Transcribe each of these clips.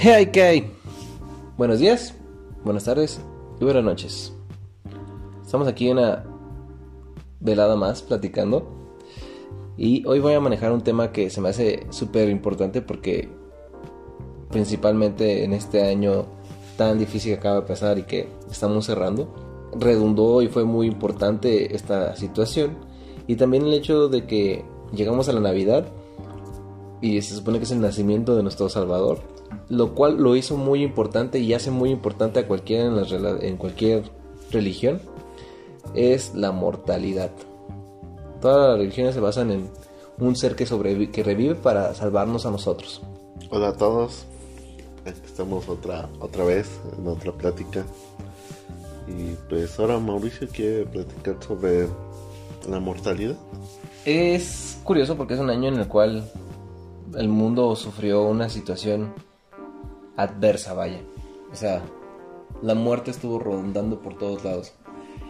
Hey, ¿qué Buenos días, buenas tardes y buenas noches. Estamos aquí en una velada más platicando. Y hoy voy a manejar un tema que se me hace súper importante porque principalmente en este año tan difícil que acaba de pasar y que estamos cerrando, redundó y fue muy importante esta situación. Y también el hecho de que llegamos a la Navidad y se supone que es el nacimiento de nuestro Salvador, lo cual lo hizo muy importante y hace muy importante a cualquiera en, en cualquier religión, es la mortalidad. Todas las religiones se basan en un ser que sobrevive, que revive para salvarnos a nosotros. Hola a todos, estamos otra otra vez en otra plática y pues ahora Mauricio quiere platicar sobre la mortalidad. Es curioso porque es un año en el cual el mundo sufrió una situación adversa, vaya. O sea, la muerte estuvo rondando por todos lados.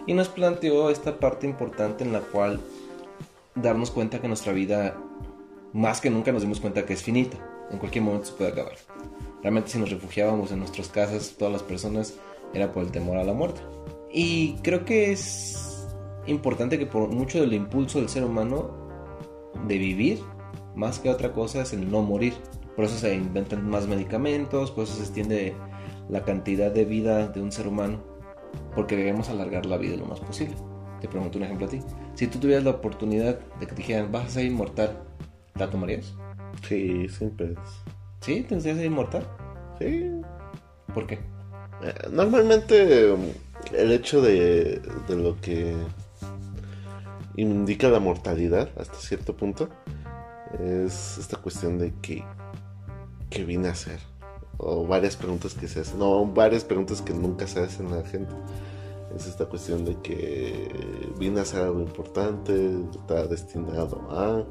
Y nos planteó esta parte importante en la cual darnos cuenta que nuestra vida, más que nunca nos dimos cuenta que es finita. En cualquier momento se puede acabar. Realmente si nos refugiábamos en nuestras casas, todas las personas, era por el temor a la muerte. Y creo que es importante que por mucho del impulso del ser humano de vivir, más que otra cosa es el no morir. Por eso se inventan más medicamentos, por eso se extiende la cantidad de vida de un ser humano, porque debemos alargar la vida lo más posible. Te pregunto un ejemplo a ti. Si tú tuvieras la oportunidad de que te dijeran, vas a ser inmortal, ¿la tomarías? Sí, siempre. ¿Sí? ¿Te gustaría ser inmortal? Sí. ¿Por qué? Eh, normalmente el hecho de, de lo que indica la mortalidad hasta cierto punto es esta cuestión de que, que vine a hacer. O varias preguntas que se hacen. No, varias preguntas que nunca se hacen a la gente. Es esta cuestión de que vine a hacer algo importante, estaba destinado a,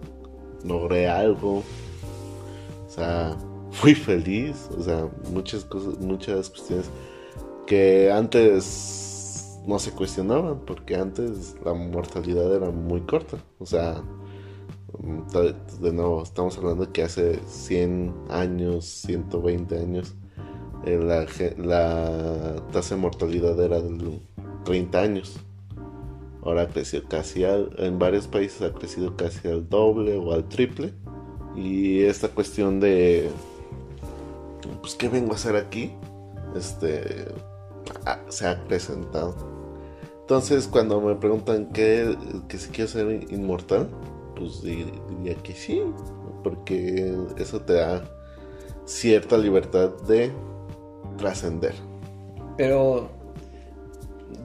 logré algo. O sea, fui feliz. O sea, muchas cosas, muchas cuestiones que antes no se cuestionaban, porque antes la mortalidad era muy corta. O sea, de nuevo, estamos hablando que hace 100 años, 120 años, eh, la, tasa de mortalidad era de 30 años. Ahora ha crecido casi al, en varios países ha crecido casi al doble o al triple. Y esta cuestión de, pues, ¿qué vengo a hacer aquí? Este, se ha presentado. Entonces, cuando me preguntan que, que si quiero ser inmortal, pues diría que sí, porque eso te da cierta libertad de trascender. Pero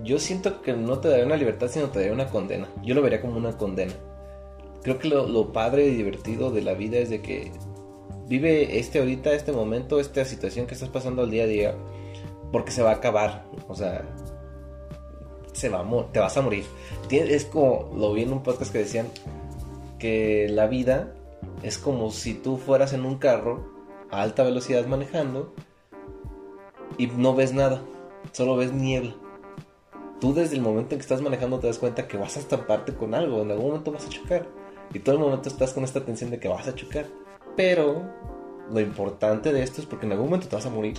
yo siento que no te daría una libertad, sino te daría una condena. Yo lo vería como una condena. Creo que lo, padre y divertido de la vida es de que vive este ahorita, este momento, esta situación que estás pasando al día a día, porque se va a acabar. O sea, se va te vas a morir. Es como lo vi en un podcast que decían, que la vida es como si tú fueras en un carro a alta velocidad manejando y no ves nada, solo ves niebla. Tú desde el momento en que estás manejando te das cuenta que vas a estamparte con algo, en algún momento vas a chocar. Y todo el momento estás con esta tensión de que vas a chocar. Pero lo importante de esto es porque en algún momento te vas a morir.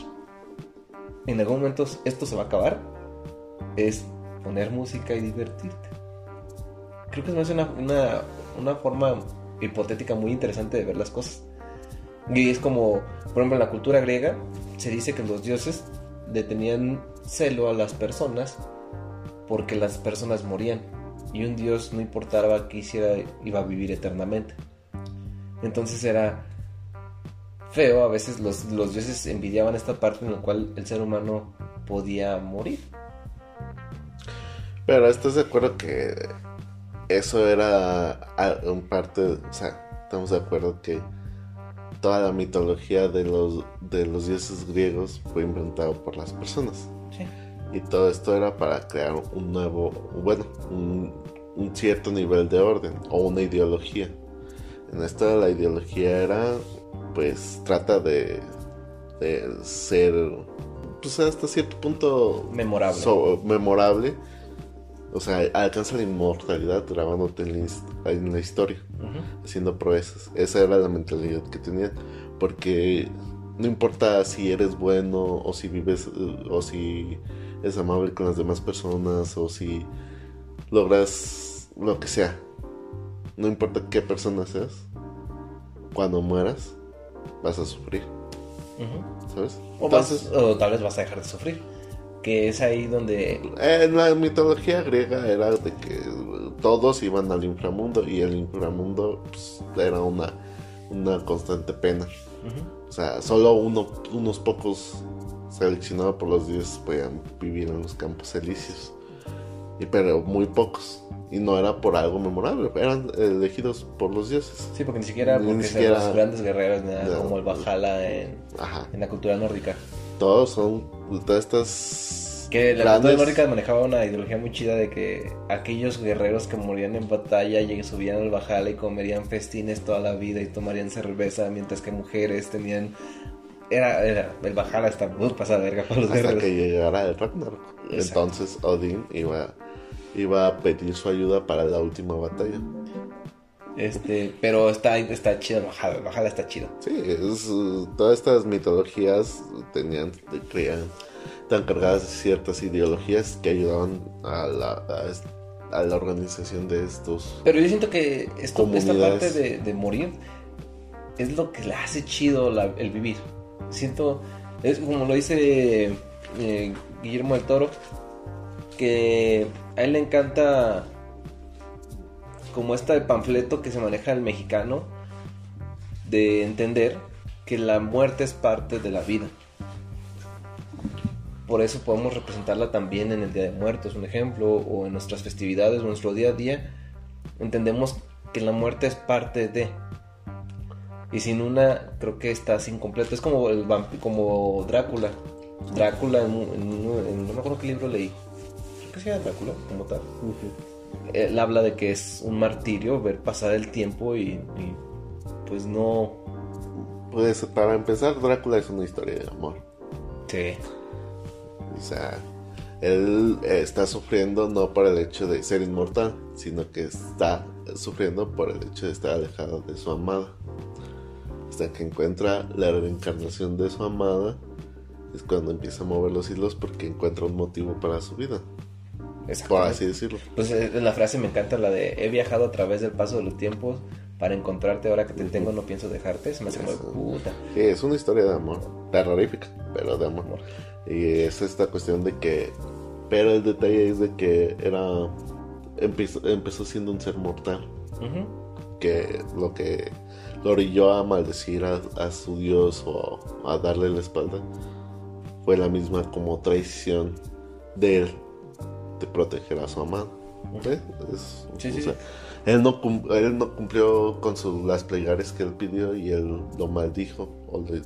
En algún momento esto se va a acabar. Es poner música y divertirte. Creo que es una, una, una forma hipotética muy interesante de ver las cosas. Y es como, por ejemplo, en la cultura griega se dice que los dioses detenían celo a las personas porque las personas morían. Y un dios, no importaba que hiciera, iba a vivir eternamente. Entonces era feo, a veces los, los dioses envidiaban esta parte en la cual el ser humano podía morir. Pero estás de acuerdo que eso era un parte, o sea, estamos de acuerdo que toda la mitología de los, de los dioses griegos fue inventado por las personas. Sí. Y todo esto era para crear un nuevo, bueno, un, cierto nivel de orden o una ideología. En esta la ideología era, pues, trata de, de ser, pues, hasta cierto punto memorable. memorable o sea, alcanza la inmortalidad grabándote en la, la historia, haciendo proezas. Esa era la mentalidad que tenían. Porque No importa si eres bueno o si vives o si eres amable con las demás personas o si logras lo que sea. No importa qué persona seas. Cuando mueras, vas a sufrir. ¿Sabes? O, o tal vez vas a dejar de sufrir. Que es ahí donde... En la mitología griega era de que todos iban al inframundo y el inframundo pues, era una, una constante pena. O sea, solo uno, unos pocos seleccionados por los dioses podían vivir en los campos elíseos. Y, pero muy pocos. Y no era por algo memorable, eran elegidos por los dioses. Sí, porque ni siquiera porque ni siquiera, los grandes guerreros, como el Valhalla en, en la cultura nórdica. Todos son, todas estas que la cultura nórdica manejaba una ideología muy chida de que aquellos guerreros que morían en batalla y subían al Valhalla y comerían festines toda la vida y tomarían cerveza, mientras que mujeres tenían era, era, el Valhalla está muy pasada verga para los Hasta que llegara el Ragnarok. Entonces Odin iba, iba a pedir su ayuda para la última batalla. Este, pero está, está chido el Valhalla, el Valhalla está chido. Sí, todas estas mitologías tenían, creían tan cargadas de ciertas ideologías que ayudaban a la, a, la organización de estos. Pero yo siento que esto, esta parte de, morir es lo que le hace chido el vivir. Siento, es como lo dice eh, Guillermo del Toro, que a él le encanta como este panfleto que se maneja el mexicano de entender que la muerte es parte de la vida por eso podemos representarla también en el Día de Muertos, un ejemplo, o en nuestras festividades, o nuestro día a día. Entendemos que la muerte es parte de. Y sin una, creo que estás incompleto. Es como el como Drácula. Drácula, en, no me acuerdo qué libro leí. Creo que sea Drácula, como tal. Él habla de que es un martirio ver pasar el tiempo y, y pues no. Pues para empezar, Drácula es una historia de amor. Sí. O sea, él está sufriendo no por el hecho de ser inmortal, sino que está sufriendo por el hecho de estar alejado de su amada. Hasta que encuentra la reencarnación de su amada, es cuando empieza a mover los hilos porque encuentra un motivo para su vida. Por así decirlo. Pues eh, la frase me encanta, la de he viajado a través del paso de los tiempos para encontrarte ahora que te tengo no pienso dejarte. Se me hace muy puta. Sí, es una historia de amor, terrorífica, pero de amor. Y es esta cuestión de que. Pero el detalle es de que era. Empezó, siendo un ser mortal. Que lo que lo orilló a maldecir a, su dios o a darle la espalda fue la misma como traición de él de proteger a su amado. él, no, él no cumplió con las plegarias que él pidió y él lo maldijo o, le,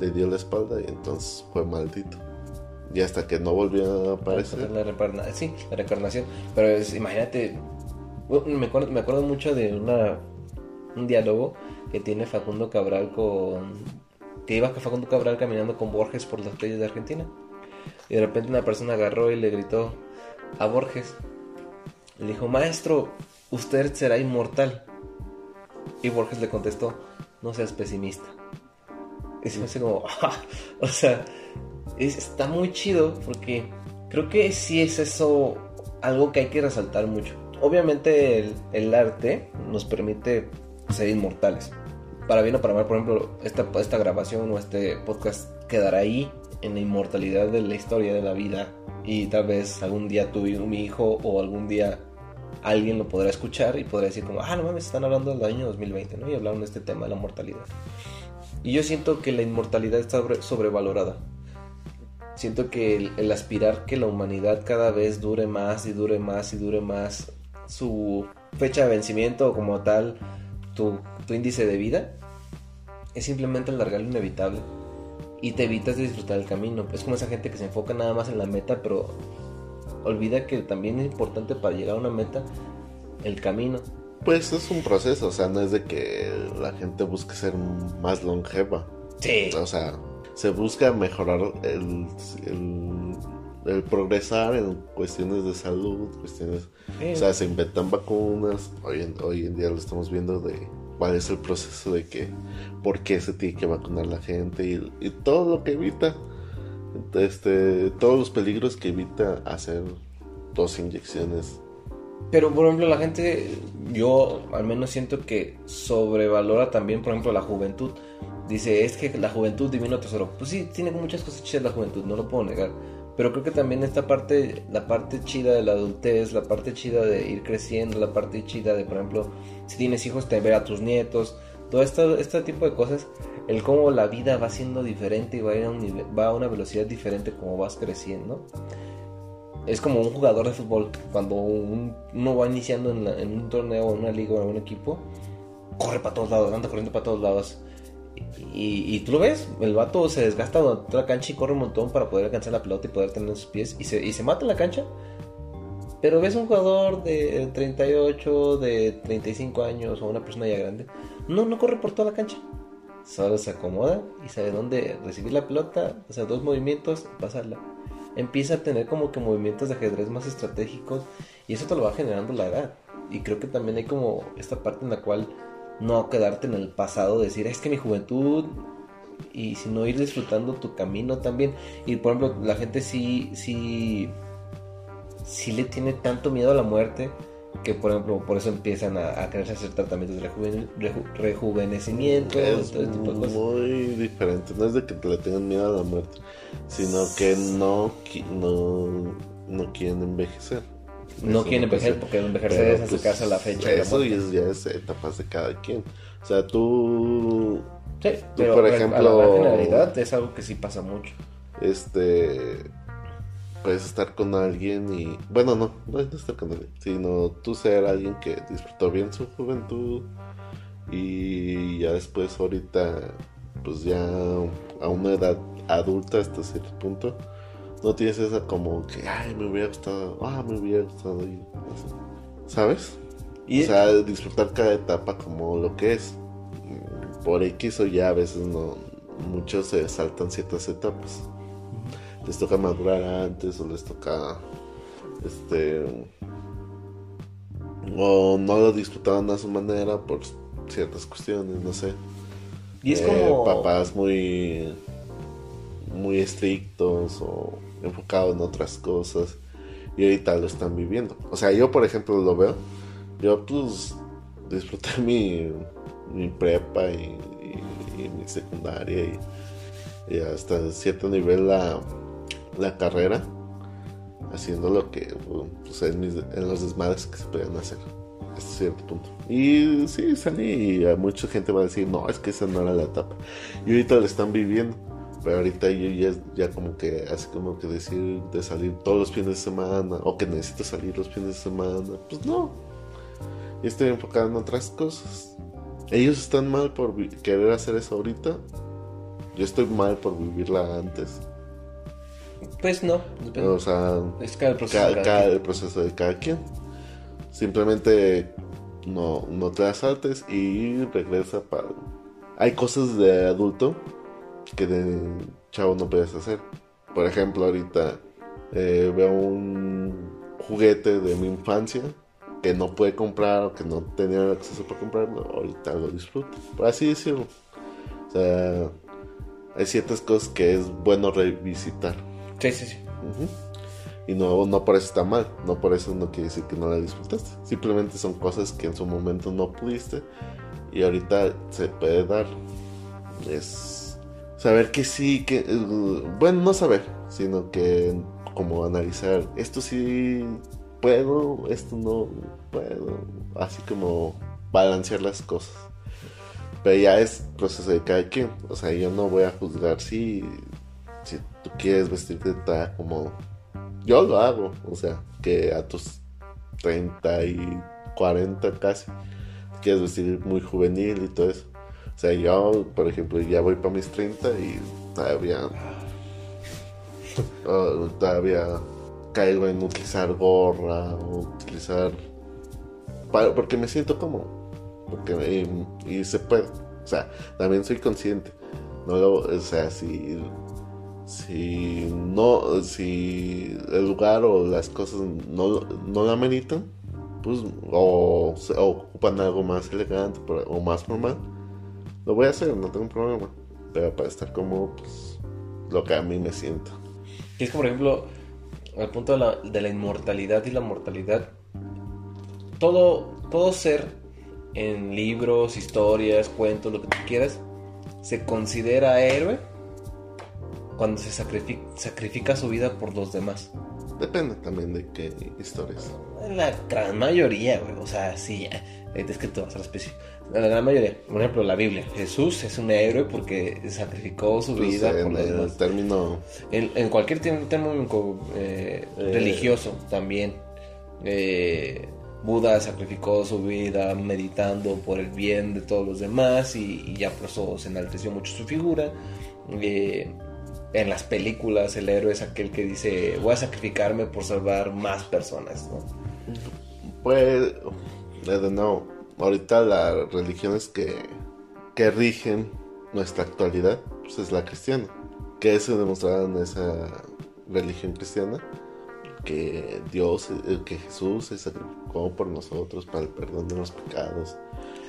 le dio la espalda y entonces fue maldito. Y hasta que no volvió a aparecer. La sí, la reencarnación. Pero imagínate, me acuerdo, me acuerdo mucho de una, un diálogo que tiene Facundo Cabral con... Que iba Facundo Cabral caminando con Borges por las playas de Argentina. Y de repente una persona agarró y le gritó a Borges. Le dijo, maestro, usted será inmortal. Y Borges le contestó, no seas pesimista. Y se me hace como, o sea, está muy chido porque creo que sí es eso algo que hay que resaltar mucho. Obviamente el, arte nos permite ser inmortales. Para bien o para mal, por ejemplo, esta, esta grabación o este podcast quedará ahí en la inmortalidad de la historia de la vida y tal vez algún día tu mi hijo o algún día alguien lo podrá escuchar y podrá decir como, ah, no mames, están hablando del año 2020, ¿no? Y hablaron de este tema de la mortalidad. Y yo siento que la inmortalidad está sobrevalorada. Siento que el, aspirar que la humanidad cada vez dure más y dure más y dure más su fecha de vencimiento como tal tu, índice de vida es simplemente alargar lo inevitable y te evitas de disfrutar el camino. Es como esa gente que se enfoca nada más en la meta, pero olvida que también es importante para llegar a una meta el camino. Pues es un proceso, o sea, no es de que la gente busque ser más longeva. Sí. O sea, se busca mejorar el, el, progresar en cuestiones de salud, cuestiones... O sea, se inventan vacunas, hoy en, hoy en día lo estamos viendo de cuál es el proceso de que, por qué se tiene que vacunar la gente y, todo lo que evita, este, todos los peligros que evita hacer dos inyecciones. Pero, por ejemplo, la gente, yo al menos siento que sobrevalora también, por ejemplo, la juventud. Dice, es que la juventud divino tesoro. Pues sí, tiene muchas cosas chidas la juventud, no lo puedo negar. Pero creo que también esta parte, la parte chida de la adultez, la parte chida de ir creciendo, la parte chida de, por ejemplo, si tienes hijos, te ver a tus nietos, todo esto, este tipo de cosas, el cómo la vida va siendo diferente y va a, un una velocidad diferente como vas creciendo. Es como un jugador de fútbol, cuando uno va iniciando en, un torneo, en una liga o en un equipo, corre para todos lados, anda corriendo para todos lados y, tú lo ves, el vato se desgasta toda la cancha y corre un montón para poder alcanzar la pelota y poder tener en sus pies y se, y se mata en la cancha. Pero ves un jugador de 38, de 35 años o una persona ya grande, no, no corre por toda la cancha. Solo se acomoda y sabe dónde recibir la pelota, o sea, dos movimientos, pasarla. Empieza a tener como que movimientos de ajedrez más estratégicos y eso te lo va generando la edad. Y creo que también hay como esta parte en la cual no quedarte en el pasado, decir, es que mi juventud y sino ir disfrutando tu camino también. Y por ejemplo, la gente sí, sí, sí le tiene tanto miedo a la muerte que por ejemplo por eso empiezan a, a quererse hacer tratamientos de rejuvenecimiento, es Muy diferente, no es de que le tengan miedo a la muerte, sino que no, no, no quieren envejecer. No quieren envejecer porque envejecer es acercarse pues, a la fecha. Eso y es, ya es etapas de cada quien. O sea, tú. Sí, pero por ejemplo. la generalidad es algo que sí pasa mucho. Este. Puedes estar con alguien y. Bueno, no, no es estar con alguien, sino tú ser alguien que disfrutó bien su juventud y ya después, ahorita, pues ya a una edad adulta hasta cierto punto no tienes esa como que, ay, me hubiera gustado, ah, me hubiera gustado ir. ¿Sabes? ¿Y o sea, disfrutar cada etapa como lo que es. Por X o ya a veces no, muchos se saltan ciertas etapas. Les toca madurar antes o les toca, este, o no lo disfrutaban a su manera por ciertas cuestiones, no sé. Y es eh, como papás muy muy estrictos o enfocado en otras cosas y ahorita lo están viviendo. O sea, yo por ejemplo lo veo, yo pues disfruté mi, mi prepa y, mi secundaria y, hasta cierto nivel la, la carrera haciendo lo que pues, en, los desmadres que se pueden hacer hasta cierto punto. Y sí, salí y mucha gente va a decir, no, es que esa no era la etapa. Y ahorita lo están viviendo. Pero ahorita yo ya, ya como que, así como que decir de salir todos los fines de semana, o que necesito salir los fines de semana, pues no. Y estoy enfocado en otras cosas. Ellos están mal por querer hacer eso ahorita. Yo estoy mal por vivirla antes. Pues no, O sea, es cada proceso, de cada, el proceso de cada quien. Simplemente no, no te asaltes y regresa para... Hay cosas de adulto que de chavo no puedes hacer. Por ejemplo, ahorita eh, veo un juguete de mi infancia que no puede comprar o que no tenía acceso para comprarlo, ahorita lo disfruto. Por así decirlo. O sea, hay ciertas cosas que es bueno revisitar. Sí, sí, sí. Y no, no por eso está mal, no por eso no quiere decir que no la disfrutaste. Simplemente son cosas que en su momento no pudiste y ahorita se puede dar. Es saber que sí, que, bueno, no saber, sino que como analizar, esto sí puedo, esto no puedo, así como balancear las cosas. Pero ya es proceso de cada quien, o sea, yo no voy a juzgar si, si tú quieres vestirte tal como yo lo hago, o sea, que a tus 30 y 40 casi, quieres vestir muy juvenil y todo eso. O sea, yo, por ejemplo, ya voy para mis 30 y todavía. Oh, todavía caigo en utilizar gorra o utilizar. porque me siento como. Porque, y, se puede. O sea, también soy consciente. No o sea, si. Si no. Si el lugar o las cosas no, no la ameritan, pues, o, o ocupan algo más elegante o más normal, lo voy a hacer, no tengo problema. Pero para estar como, pues, lo que a mí me siento. Y es que, por ejemplo, al punto de la, de la inmortalidad y la mortalidad, todo, todo ser en libros, historias, cuentos, lo que tú quieras, se considera héroe cuando se sacrifica, sacrifica su vida por los demás. Depende también de qué historias. La gran mayoría, güey. O sea, sí, ya. Es que tú vas a la especie. La gran mayoría. Por ejemplo, la Biblia. Jesús es un héroe porque sacrificó su Pues, vida por en los el demás. término En, en cualquier término eh, Eh. religioso también. Eh, Buda sacrificó su vida meditando por el bien de todos los demás y, y ya por eso se enalteció mucho su figura. Eh, en las películas el héroe es aquel que dice voy a sacrificarme por salvar más personas. ¿no? Pues, eh, de nuevo, ahorita las religiones que, que rigen nuestra actualidad, pues es la cristiana. Que se demostraba en esa religión cristiana, que Dios, eh, que Jesús se sacrificó por nosotros para el perdón de los pecados. De hecho,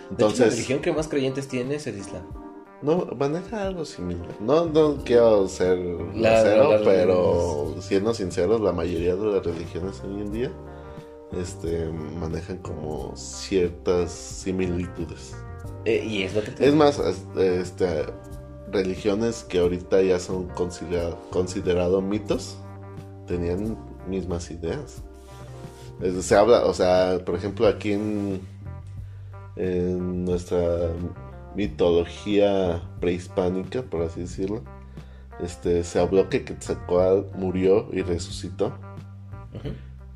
la Entonces, religión que más creyentes tiene es el Islam. No, maneja algo similar. No, no quiero ser La- la- pero siendo sinceros, la mayoría de las religiones hoy en día este, manejan como ciertas similitudes. Eh, y es lo que te Es más, es- este, religiones que ahorita ya son considera- considerados mitos, tenían mismas ideas. Se habla, o sea, por ejemplo, aquí en, en nuestra mitología prehispánica, por así decirlo, este, se habló que Quetzalcóatl murió y resucitó,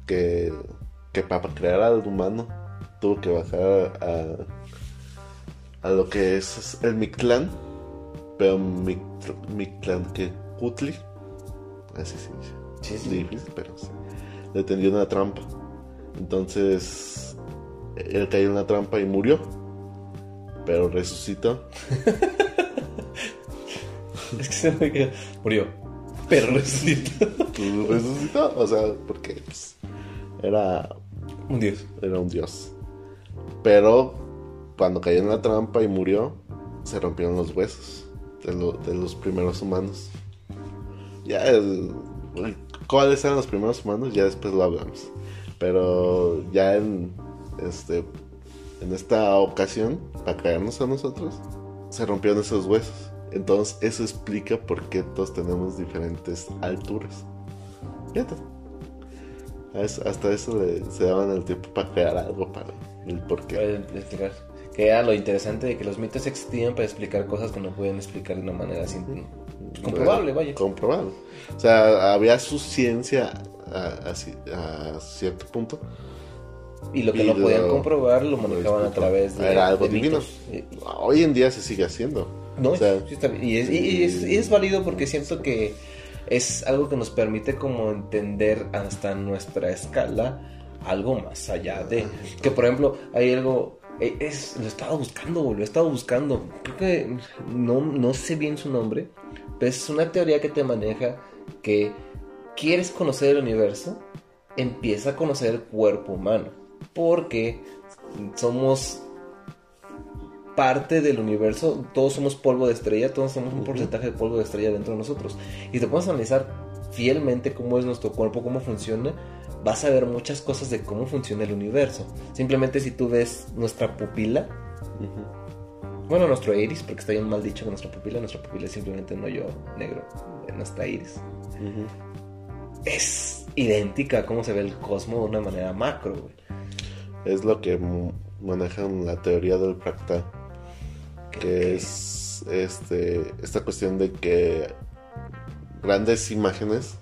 que, que para crear al humano tuvo que bajar a, a lo que es el Mictlán, pero Mict- Mictlán que Cutli, así se dice. Sí, Es sí. difícil, pero sí. Le tendió una trampa. Entonces, él cayó en la trampa y murió. Pero resucitó. Es que se me quedó- Murió. Pero resucitó. Pues, resucitó, o sea, porque pues, era, Un dios. era un dios. Pero cuando cayó en la trampa y murió, se rompieron los huesos de, lo- de los primeros humanos. Ya, el- ¿cuáles eran los primeros humanos? Ya después lo hablamos. Pero ya en, este, en esta ocasión, para caernos a nosotros, se rompieron esos huesos. Entonces eso explica por qué todos tenemos diferentes alturas. Fíjate. Hasta eso le- se daban el tiempo para crear algo para el por qué. Pueden explicar. Que era lo interesante de que los mitos existían para explicar cosas que no pueden explicar de una manera así. Comprobable, vaya. Comprobable. O sea, había su ciencia a, a ci- a cierto punto. Y lo que Y no podían comprobar lo manejaban a través de. Era algo de divino. mitos. Hoy en día se sigue haciendo. No, O sea, sí está bien. Y es, y- y es, y es válido porque siento que es algo que nos permite como entender hasta nuestra escala algo más allá de... Que por ejemplo, hay algo... eh, Es, lo estaba buscando, lo he estado buscando. Creo que no, no sé bien su nombre, pero es una teoría que te maneja que quieres conocer el universo, empieza a conocer el cuerpo humano. Porque somos parte del universo, todos somos polvo de estrella, todos somos un porcentaje de polvo de estrella dentro de nosotros. Y te puedes analizar fielmente cómo es nuestro cuerpo, cómo funciona, vas a ver muchas cosas de cómo funciona el universo. Simplemente si tú ves nuestra pupila, bueno, nuestro iris, porque está bien mal dicho que nuestra pupila, nuestra pupila es simplemente un hoyo negro en nuestra iris. Ujú. Es idéntica a cómo se ve el cosmos de una manera macro, güey. Es lo que manejan la teoría del fractal. que es este esta cuestión de que grandes imágenes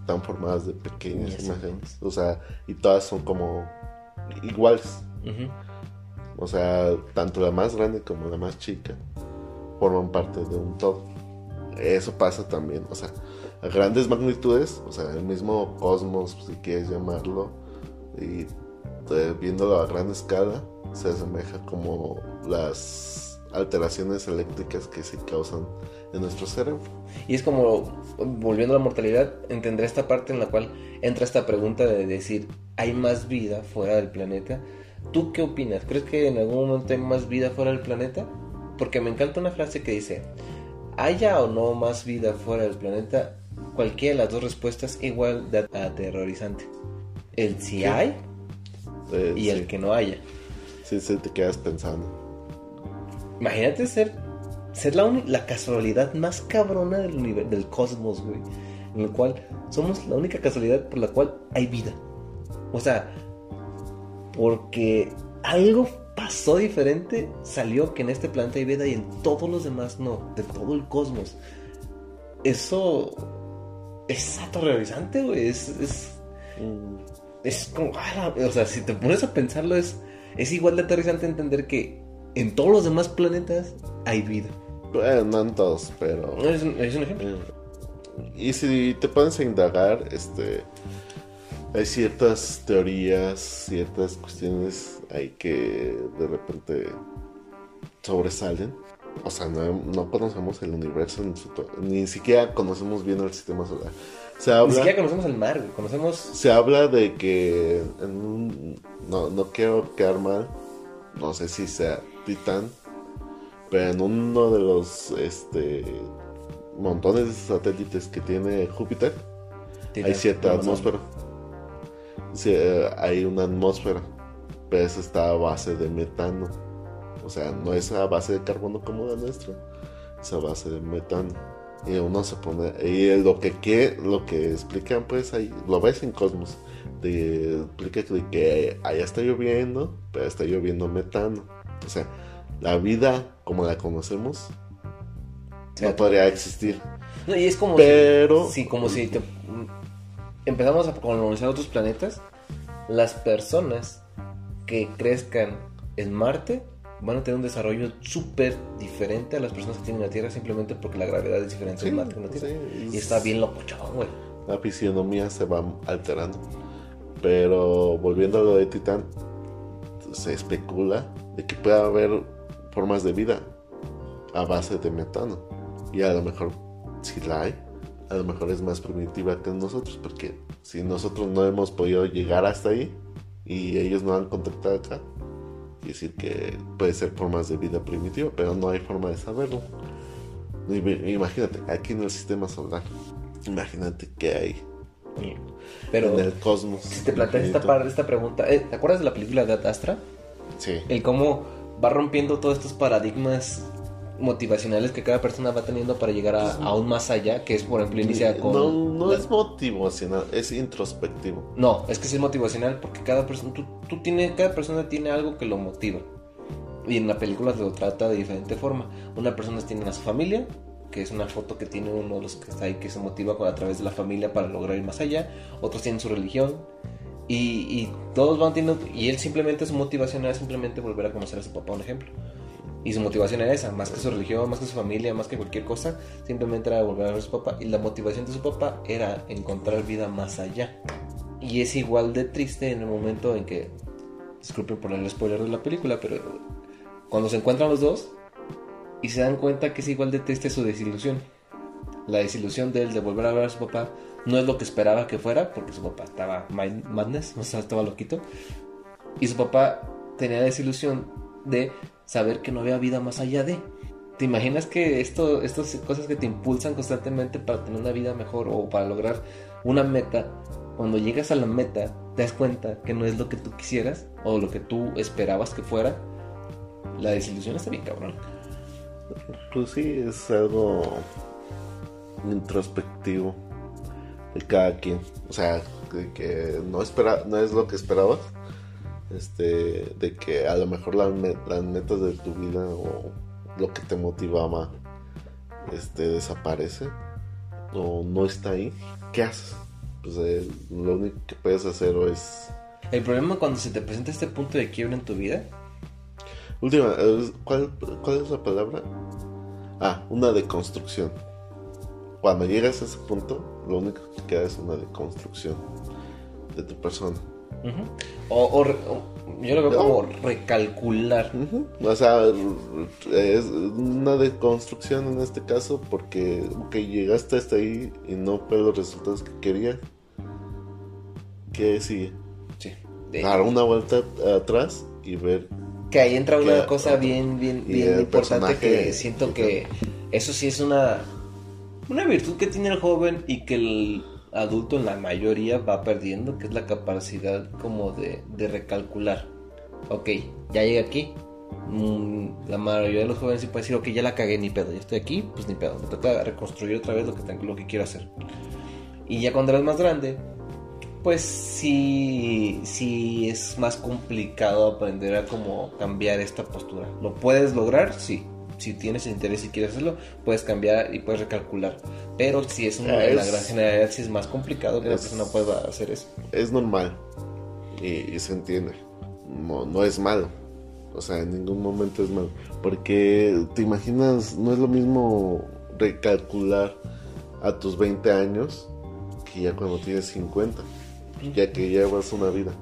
están formadas de pequeñas Yes. imágenes, o sea, y todas son como iguales, o sea, tanto la más grande como la más chica forman parte de un todo. Eso pasa también, o sea, a grandes magnitudes, o sea, el mismo cosmos, si quieres llamarlo, y viéndolo a gran escala, se asemeja como las alteraciones eléctricas que se causan en nuestro cerebro. Y es como, volviendo a la mortalidad, entender esta parte en la cual entra esta pregunta de decir, hay más vida fuera del planeta. ¿Tú qué opinas? ¿Crees que en algún momento hay más vida fuera del planeta? Porque me encanta una frase que dice, haya o no más vida fuera del planeta, cualquiera de las dos respuestas igual de aterrorizante. El si hay Eh, y sí. el que no haya. Sí, sí, te quedas pensando. Imagínate ser, ser la, la casualidad más cabrona del, univer- del cosmos, güey. En el cual somos la única casualidad por la cual hay vida. O sea, porque algo pasó diferente, salió que en este planeta hay vida y en todos los demás no, de todo el cosmos. Eso es aterrorizante, güey. Es, es, Mm, es como, ah, o sea, si te pones a pensarlo, es, es igual de aterrizante entender que en todos los demás planetas hay vida. Bueno, no en todos, pero... Es un, es un ejemplo. eh, Y si te pones a indagar, este... Hay ciertas teorías, ciertas cuestiones ahí que de repente sobresalen. O sea, no, no conocemos el universo, en su ni siquiera conocemos bien el sistema solar. Se Ni habla... siquiera conocemos el mar, güey. Conocemos. Se habla de que en un- no, no quiero quedar mal, no sé si sea Titán, pero en uno de los este montones de satélites que tiene Júpiter hay cierta atmósfera. Sí, eh, hay una atmósfera, pero esa está a base de metano. O sea, no es a base de carbono como la nuestra, es a base de metano. Y uno se pone, y lo que, que lo que explican, pues ahí, lo ves en Cosmos, te explica que, que allá está lloviendo, pero está lloviendo metano. O sea, la vida como la conocemos Sí. no podría existir. No, y es como Pero- si, sí, como si te- empezamos a colonizar otros planetas, las personas que crezcan en Marte van a tener un desarrollo súper diferente a las personas que tienen en la Tierra simplemente porque la gravedad es diferente Sí, en Marte que en la Tierra. sí, Y es- está bien locochón, güey. la fisionomía se va alterando. Pero volviendo a lo de Titán, se especula de que puede haber formas de vida a base de metano. Y a lo mejor, si la hay, a lo mejor es más primitiva que nosotros, porque si nosotros no hemos podido llegar hasta ahí y ellos no han contactado acá, quiere decir que puede ser formas de vida primitiva, pero no hay forma de saberlo. Im- Imagínate, aquí en el sistema solar, imagínate que hay Pero en el cosmos. si te planteas esta, esta pregunta, eh, ¿te acuerdas de la película de Astra? Sí. el cómo va rompiendo todos estos paradigmas motivacionales que cada persona va teniendo para llegar a, a un más allá, que es por ejemplo inicia con... No, no la- es motivacional, es introspectivo. No, es que sí es motivacional porque cada persona, tú, tú tienes, cada persona tiene algo que lo motiva. Y en la película se lo trata de diferente forma. Una persona tiene a su familia, que es una foto que tiene uno de los que está ahí que se motiva a través de la familia para lograr ir más allá. Otros tienen su religión. Y, y todos van teniendo... Y él simplemente su motivación era simplemente volver a conocer a su papá, un ejemplo. Y su motivación era esa, más que su religión, más que su familia, más que cualquier cosa, simplemente era volver a ver a su papá. Y la motivación de su papá era encontrar vida más allá. Y es igual de triste en el momento en que, disculpen por el spoiler de la película, pero cuando se encuentran los dos y se dan cuenta que es igual de triste su desilusión. La desilusión de él de volver a ver a su papá no es lo que esperaba que fuera, porque su papá estaba madness, o sea, estaba loquito. Y su papá tenía desilusión de saber que no había vida más allá de. ¿Te imaginas que esto, estas cosas que te impulsan constantemente para tener una vida mejor o para lograr una meta, cuando llegas a la meta te das cuenta que no es lo que tú quisieras o lo que tú esperabas que fuera? La desilusión está bien cabrón. Pues sí, es algo introspectivo de cada quien. O sea, de que no espera, no es lo que esperabas. Este, de que a lo mejor las, me- las metas de tu vida o lo que te motivaba este desaparece o no está ahí. ¿Qué haces? Pues eh, lo único que puedes hacer es El problema cuando se te presenta este punto de quiebra en tu vida Última, eh, ¿cuál, ¿cuál es la palabra? Ah, una deconstrucción. Cuando llegas a ese punto, lo único que queda es una deconstrucción de tu persona. O, o yo lo veo como recalcular. O sea, es una deconstrucción en este caso porque que llegaste hasta ahí y no fue los resultados que querías. ¿Qué sigue? Sí. de- dar una vuelta atrás y ver que ahí entra una que- cosa bien, bien, bien importante que siento que eso sí es una, una virtud que tiene el joven y que el adulto en la mayoría va perdiendo, que es la capacidad como de, de recalcular. Ok, ya llegué aquí. Mm, la mayoría de los jóvenes sí puede decir, ok, ya la cagué, ni pedo, ya estoy aquí, pues ni pedo. Me toca reconstruir otra vez lo que, tengo, lo que quiero hacer. Y ya cuando eres más grande, pues sí, sí es más complicado aprender a cómo cambiar esta postura. ¿Lo puedes lograr? Sí. Si tienes interés y quieres hacerlo, puedes cambiar y puedes recalcular. Pero si es una Es- la gran generalidad, sí es más complicado que una es- persona pueda hacer eso. es normal y, y se entiende. No, no es malo. O sea, en ningún momento es malo. Porque te imaginas, no es lo mismo recalcular a tus 20 años que ya cuando tienes 50. Ya que llevas una vida.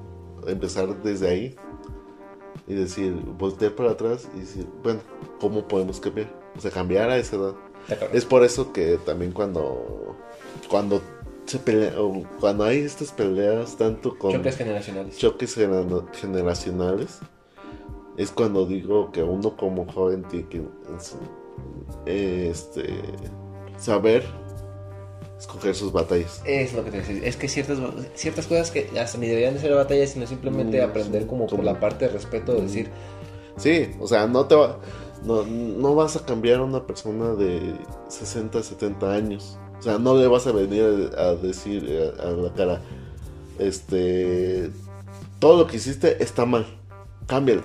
Empezar desde ahí y decir, voltear para atrás y decir, bueno, ¿cómo podemos cambiar? O sea, cambiar a esa edad. Es por eso que también cuando cuando se pelea, o cuando hay estas peleas tanto con Choques generacionales. choques gener- generacionales es cuando digo que uno como joven tiene que eh, este saber escoger sus batallas. Es lo que te decía. Es que ciertas, ciertas cosas que hasta ni deberían de ser batallas, sino simplemente Mm, aprender como por la parte de respeto, de decir, Sí, o sea, no te va no, no vas a cambiar a una persona de 60, 70 años. O sea, no le vas a venir a, decir a, a la cara, este, todo lo que hiciste está mal, cámbialo.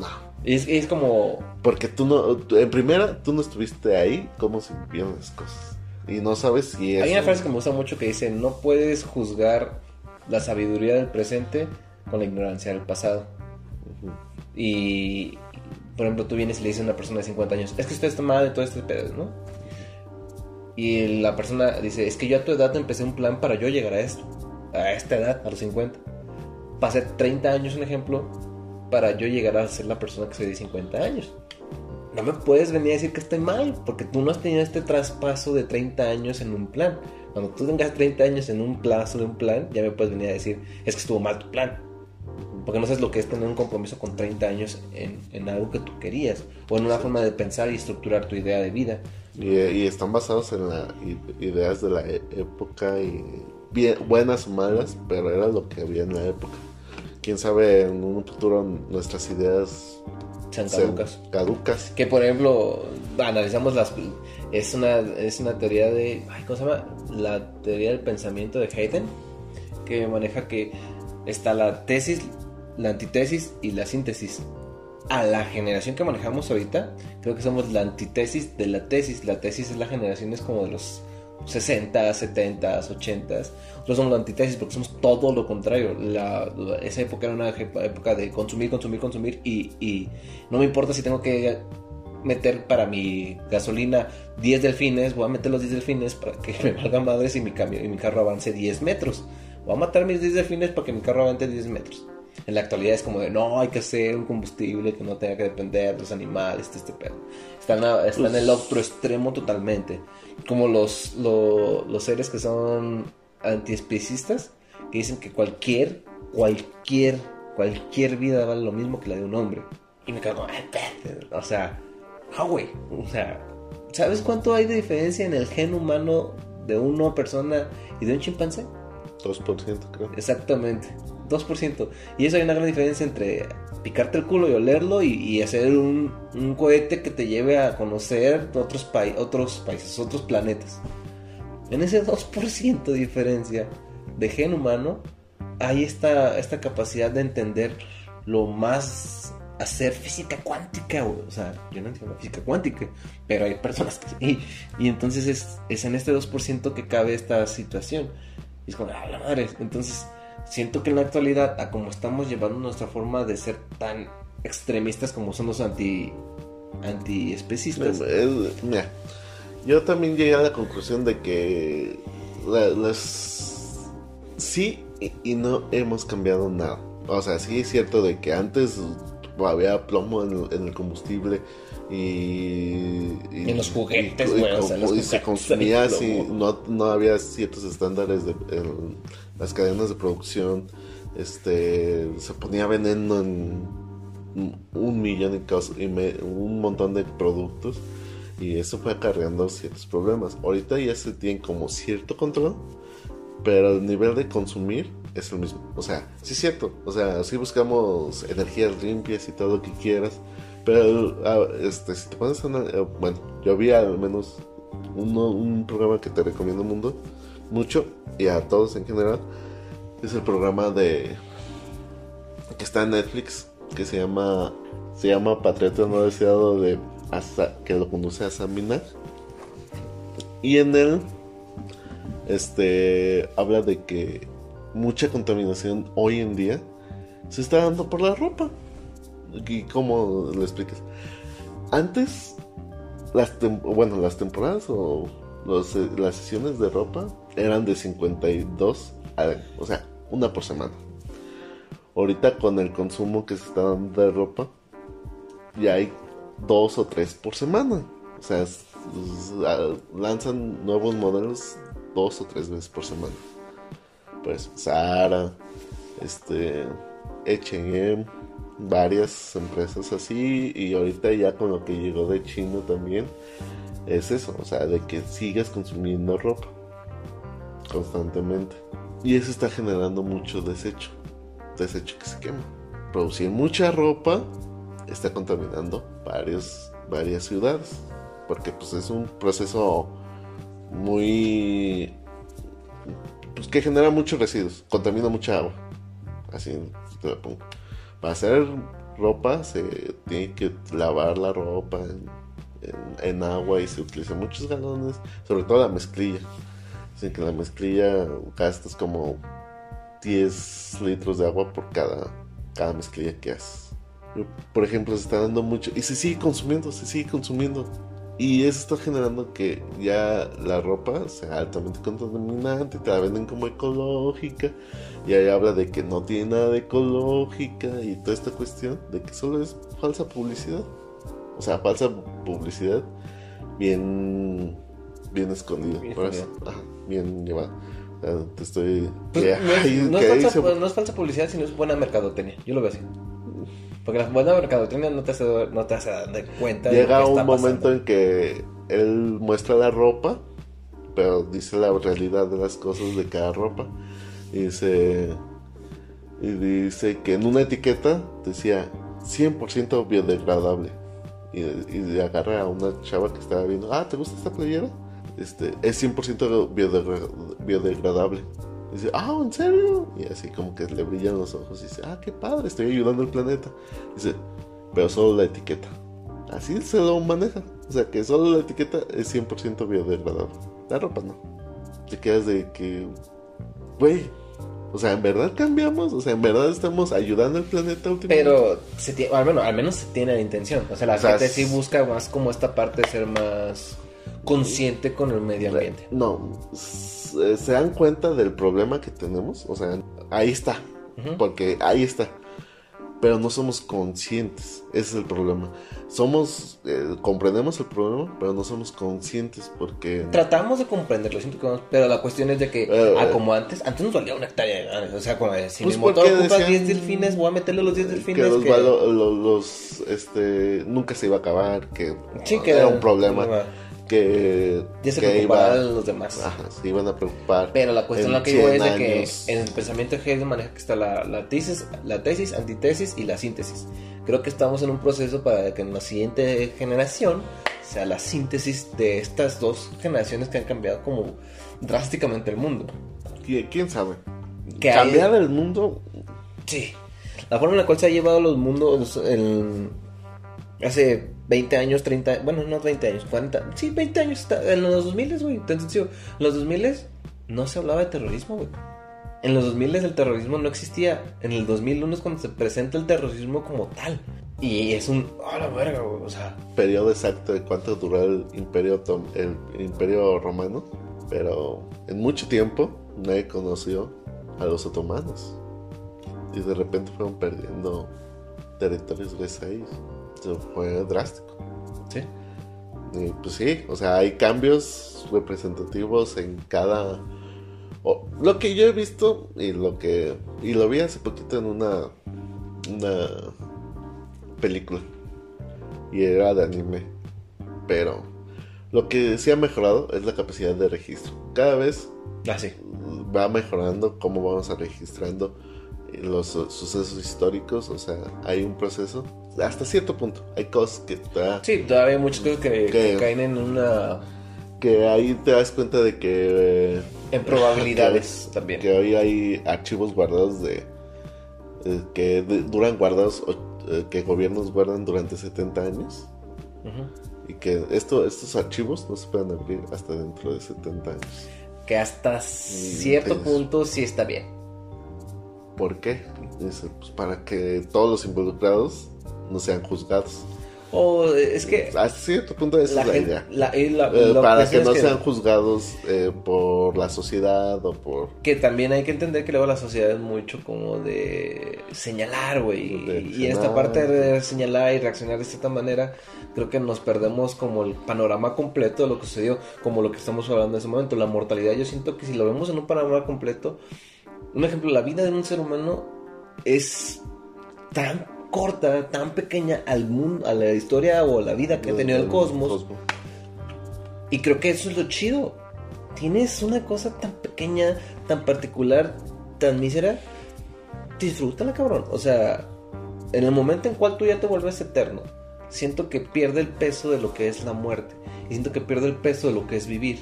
No, es, es como porque tú no, en primera, tú no estuviste ahí, cómo se vivieron las cosas. Y no sabes si es... Hay una frase que me gusta mucho que dice, no puedes juzgar la sabiduría del presente con la ignorancia del pasado. Y, por ejemplo, tú vienes y le dices a una persona de 50 años, es que usted está mal de todo este pedo, ¿no? Y la persona dice, es que yo a tu edad empecé un plan para yo llegar a esto, a esta edad, a los 50. Pasé 30 años, un ejemplo, para yo llegar a ser la persona que soy de 50 años. No me puedes venir a decir que estoy mal, porque tú no has tenido este traspaso de 30 años en un plan. Cuando tú tengas 30 años en un plazo de un plan, ya me puedes venir a decir, es que estuvo mal tu plan. Porque no sabes lo que es tener un compromiso con 30 años en, en algo que tú querías, o en una forma de pensar y estructurar tu idea de vida. Y, y están basados en las ideas de la e- época y bien, buenas o malas, pero era lo que había en la época. Quién sabe en un futuro nuestras ideas Sean caducas. caducas. Que por ejemplo, analizamos las. Es una, es una teoría de. ay, ¿Cómo se llama? La teoría del pensamiento de Hayden. Que maneja que está la tesis, la antitesis y la síntesis. A la generación que manejamos ahorita, creo que somos la antitesis de la tesis. La tesis es la generación es como de los 60, 70, 80. Nosotros somos la antitesis porque somos todo lo contrario. La, esa época era una época de consumir, consumir, consumir y, y no me importa si tengo que meter para mi gasolina 10 delfines, voy a meter los 10 delfines para que me valga madres y mi, cambio, y mi carro avance 10 metros. Voy a matar mis 10 delfines para que mi carro avance 10 metros. En la actualidad es como de, no, hay que hacer un combustible que no tenga que depender de los animales, este, este pedo. Está en, el otro extremo totalmente. Como los, lo- los seres que son antiespecistas, que dicen que cualquier, cualquier, cualquier vida vale lo mismo que la de un hombre. Y me "Ay, espérate". o sea, no, güey. O sea, ¿sabes cuánto hay de diferencia en el gen humano de una persona y de un chimpancé? 2% creo. Exactamente, 2%. Y eso hay una gran diferencia entre picarte el culo y olerlo y, y hacer un, un cohete que te lleve a conocer otros países, otros planetas. En ese 2% de diferencia de gen humano, hay esta, esta capacidad de entender lo más hacer física cuántica. O sea, yo no entiendo física cuántica, pero hay personas que sí. Y entonces es, es en este 2% que cabe esta situación. Y es como, ah, la madre. Entonces, siento que en la actualidad, a como estamos llevando nuestra forma de ser tan extremistas como son los anti antiespecistas. Es- mira, yo también llegué a la conclusión de que la- las sí y- y no hemos cambiado nada. O sea, sí es cierto de que antes había plomo en, el- en el combustible y, y- En los juguetes, y- y güey, o como- sea, los y se consumía así, no, no había ciertos estándares de en las cadenas de producción este, se ponía veneno en un millón y, cos- y me- un montón de productos y eso fue acarreando ciertos problemas. Ahorita ya se tiene como cierto control, pero el nivel de consumir es el mismo. O sea, sí es cierto. O sea, sí buscamos energías limpias y todo lo que quieras. Pero ah, este, si te pones a eh, bueno, yo vi al menos uno- un programa que te recomiendo mundo mucho y a todos en general. Es el programa de que está en Netflix que se llama se llama Patriota no deseado de Asa- que lo conduce a Sam Minaj. Y en él este habla de que mucha contaminación hoy en día se está dando por la ropa. ¿Y cómo lo explicas? Antes, las bueno, las temporadas o los, eh, las sesiones de ropa eran de 52, a- o sea, una por semana. Ahorita con el consumo que se está dando de ropa, ya hay dos o tres por semana. O sea, lanzan nuevos modelos dos o tres veces por semana. Pues Zara, este, H&M, varias empresas así y ahorita ya con lo que llegó de China también es eso, o sea, de que sigas consumiendo ropa constantemente y eso está generando mucho desecho, desecho que se quema. Producir mucha ropa está contaminando varias ciudades porque pues es un proceso muy pues que genera muchos residuos, contamina mucha agua. Así te lo pongo. Para hacer ropa se tiene que lavar la ropa en, agua y se utilizan muchos galones, sobre todo la mezclilla. Dicen que la mezclilla gastas como 10 litros de agua por cada, cada mezclilla que haces. Por ejemplo, se está dando mucho y se sigue consumiendo, se sigue consumiendo. Y eso está generando que ya la ropa sea altamente contaminante, te la venden como ecológica, y ahí habla de que no tiene nada de ecológica y toda esta cuestión de que solo es falsa publicidad. O sea, falsa publicidad bien bien escondida. Bien. Ajá, bien llevada. Te estoy... Pues, no, es, no es falsa, no es falsa publicidad, sino es buena mercadotecnia. Yo lo veo así. Porque la buena mercadotecnia no te hace, no te hace dar cuenta de Llega lo que un está momento en que él muestra la ropa, pero dice la realidad de las cosas de cada ropa. Y dice, y dice que en una etiqueta decía 100% biodegradable. Y, y le agarra a una chava que estaba viendo, ah, ¿te gusta esta playera? Este, es 100% biodegra- biodegradable. Dice, ah, ¿en serio? Y así como que le brillan los ojos y dice, ah, qué padre, estoy ayudando al planeta. Dice, pero solo la etiqueta. Así se lo maneja. O sea, que solo la etiqueta es 100% biodegradable. La ropa no. Te quedas de que, güey, o sea, ¿en verdad cambiamos? O sea, ¿en verdad estamos ayudando al planeta últimamente? Pero se tiene, al, menos, al menos se tiene la intención. O sea, la O sea, gente sí busca más como esta parte de ser más consciente con el medio ambiente. No, s- se dan cuenta del problema que tenemos. O sea, ahí está. Porque ahí está. Pero no somos conscientes. Ese es el problema. Somos, eh, comprendemos el problema, pero no somos conscientes porque... Tratamos de comprenderlo, siento que vamos- pero la cuestión es de que, Eh, ah, eh. como antes, antes nos valía una hectárea de ganas, o sea, como de, si Pues mi motor ocupa decían 10 delfines, voy a meterle los 10 delfines. que los, que- valo- lo- los, este, nunca se iba a acabar, que, Sí, que era un problema, problema. Que, Ya se que iba- los demás. ajá, se iban a preocupar. Pero la cuestión lo que digo es de 100 que en el pensamiento de Hegel maneja que está la, la tesis, la tesis, antitesis y la síntesis. Creo que estamos en un proceso para que en la siguiente generación sea la síntesis de estas dos generaciones que han cambiado como drásticamente el mundo. ¿Qui- ¿Quién sabe? Que hay- Cambiar el mundo, Sí. La forma en la cual se ha llevado los mundos en- hace 20 años, 30, bueno, no 20 años, 40, sí, 20 años, en los 2000, güey, sencillo. En los 2000 no se hablaba de terrorismo, güey. En los 2000 el terrorismo no existía. En el 2001 es cuando se presenta el terrorismo como tal. Y es un, a la verga, güey, o sea, periodo exacto de cuánto duró el imperio, el imperio romano, pero en mucho tiempo nadie conoció a los otomanos. Y de repente fueron perdiendo territorios gracias a ellos. Fue drástico. sí. Y pues sí, o sea, hay cambios representativos en cada lo que yo he visto y lo que y lo vi hace poquito en una una película y era de anime, pero lo que sí ha mejorado es la capacidad de registro. Cada vez Ah, sí. va mejorando cómo vamos a registrando los su- sucesos históricos, o sea, hay un proceso hasta cierto punto. Hay cosas que Sí, todavía hay muchas cosas que, que Que- caen en una... que ahí te das cuenta de que eh, En probabilidades también. que hoy hay archivos guardados de eh, que de- duran guardados eh, que gobiernos guardan durante 70 años y que esto estos archivos no se pueden abrir hasta dentro de 70 años. Que hasta cierto punto sí está bien. ¿Por qué? Dice, pues para que todos los involucrados no sean juzgados. O es que Hasta cierto punto esa la es la gente... idea. la- y la- Eh, para que es no sean juzgados eh, por la sociedad o por... Que también hay que entender que luego la sociedad es mucho como de señalar, güey. Y esta parte de señalar y reaccionar de cierta manera, creo que nos perdemos como el panorama completo de lo que sucedió, como lo que estamos hablando en ese momento. La mortalidad, yo siento que si lo vemos en un panorama completo, un ejemplo, la vida de un ser humano es tan corta, tan pequeña al mundo, a la historia o a la vida que ha tenido el cosmos. Y creo que eso es lo chido. Tienes una cosa tan pequeña, tan particular, tan mísera. Disfrútala, cabrón. O sea, en el momento en cual tú ya te vuelves eterno, siento que pierde el peso de lo que es la muerte. Y siento que pierde el peso de lo que es vivir.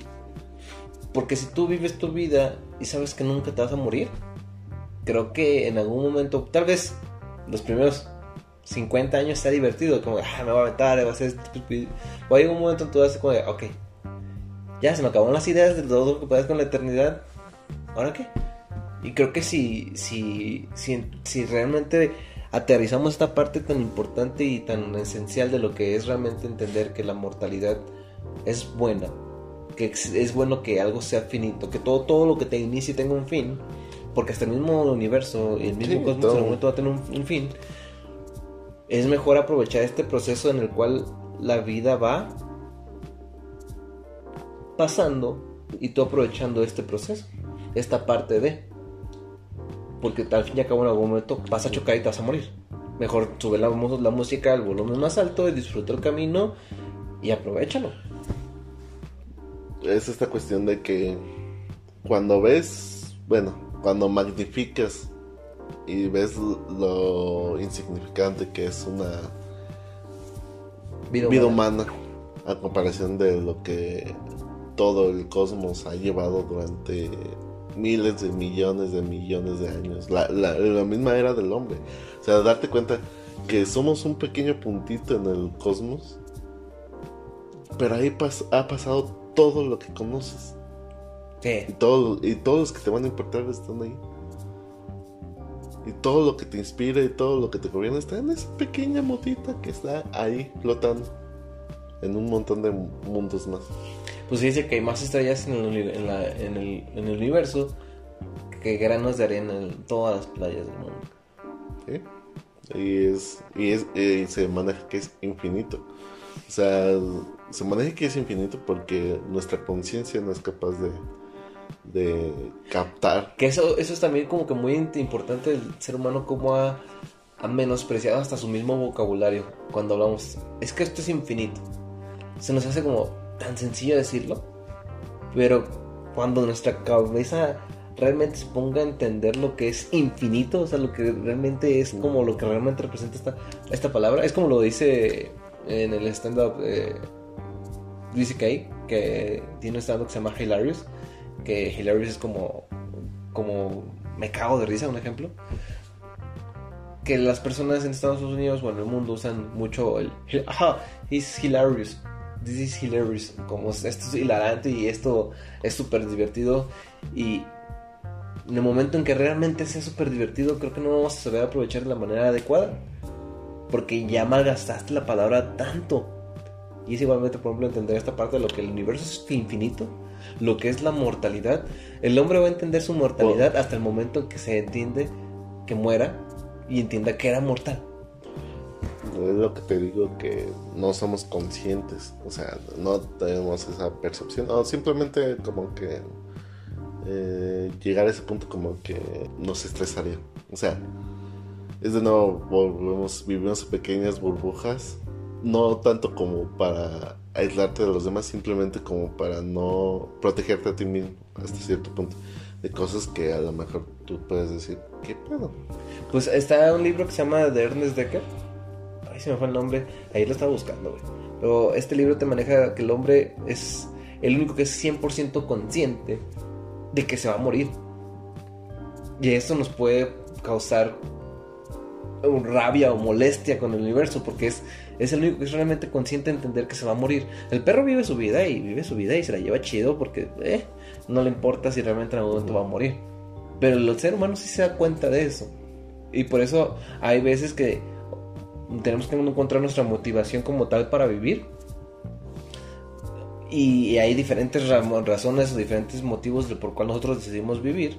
Porque si tú vives tu vida y sabes que nunca te vas a morir, creo que en algún momento, tal vez los primeros 50 años sea divertido, como, ah, me voy a aventar, voy a hacer esto, o hay un momento en tu vida como ok, ya se me acabaron las ideas de todo lo que puedes con la eternidad, ¿ahora qué? Y creo que si, si, si, si realmente aterrizamos esta parte tan importante y tan esencial de lo que es realmente entender que la mortalidad es buena, que es, bueno que algo sea finito, que todo, todo lo que te inicie tenga un fin, porque hasta el mismo universo y el mismo Sí, cosmos todo. en algún momento va a tener un, un fin. Es mejor aprovechar este proceso en el cual la vida va pasando y tú aprovechando este proceso, esta parte de. Porque al fin y al cabo en algún momento vas a chocar y te vas a morir. Mejor sube la, la música al volumen más alto y disfruta el camino y aprovechalo. Es esta cuestión de que cuando ves, bueno, cuando magnificas y ves lo insignificante que es una Vida, vida humana. humana a comparación de lo que todo el cosmos ha llevado durante miles de millones de millones de años. La, la- la misma era del hombre. O sea, darte cuenta que somos un pequeño puntito en el cosmos, pero ahí pas- ha pasado todo lo que conoces. Sí. Y, todo, y todos los que te van a importar están ahí. Y todo lo que te inspira y todo lo que te gobierna está en esa pequeña motita que está ahí flotando. En un montón de mundos más. Pues se dice que hay más estrellas en el, uni- en la- en el- en el universo que granos de arena en todas las playas del mundo. ¿sí? Y, es, y, es, y se maneja que es infinito. O sea, se maneja que es infinito porque nuestra conciencia no es capaz de, de captar. Que eso, eso es también como que muy importante del ser humano, como ha, ha menospreciado hasta su mismo vocabulario cuando hablamos. Es que esto es infinito. Se nos hace como tan sencillo decirlo, pero cuando nuestra cabeza realmente se ponga a entender lo que es infinito, o sea, lo que realmente es como lo que realmente representa esta, esta palabra, es como lo dice en el stand-up eh, Luis C.K., que tiene un stand-up que se llama Hilarious, que Hilarious es como, como me cago de risa, un ejemplo. Que las personas en Estados Unidos o en el mundo usan mucho el, ajá, it's hilarious, this is hilarious, como esto es hilarante y esto es súper divertido y en el momento en que realmente sea súper divertido creo que no vamos a saber aprovechar de la manera adecuada porque ya malgastaste la palabra tanto y es igualmente por ejemplo entender esta parte de lo que el universo es infinito lo que es la mortalidad el hombre va a entender su mortalidad hasta el momento en que se entiende que muera y entienda que era mortal Es lo que te digo que no somos conscientes. O sea, no tenemos esa percepción. O simplemente como que eh, llegar a ese punto como que nos estresaría. O sea, es de nuevo, volvemos, vivimos en pequeñas burbujas, no tanto como para aislarte de los demás, simplemente como para no protegerte a ti mismo hasta cierto punto de cosas que a lo mejor tú puedes decir, ¿qué pedo? Pues está un libro que se llama de Ernest Decker. Ay, se me fue el nombre. Ahí lo estaba buscando. Pero este libro te maneja que el hombre es el único que es 100% consciente de que se va a morir. Y eso nos puede causar rabia o molestia con el universo porque es, es el único que es realmente consciente de entender que se va a morir. El perro vive su vida y vive su vida y se la lleva chido porque eh, no le importa si realmente en algún momento va a morir. Pero el ser humano sí se da cuenta de eso. Y por eso hay veces que tenemos que encontrar nuestra motivación como tal para vivir. Y hay diferentes razones o diferentes motivos por cual nosotros decidimos vivir.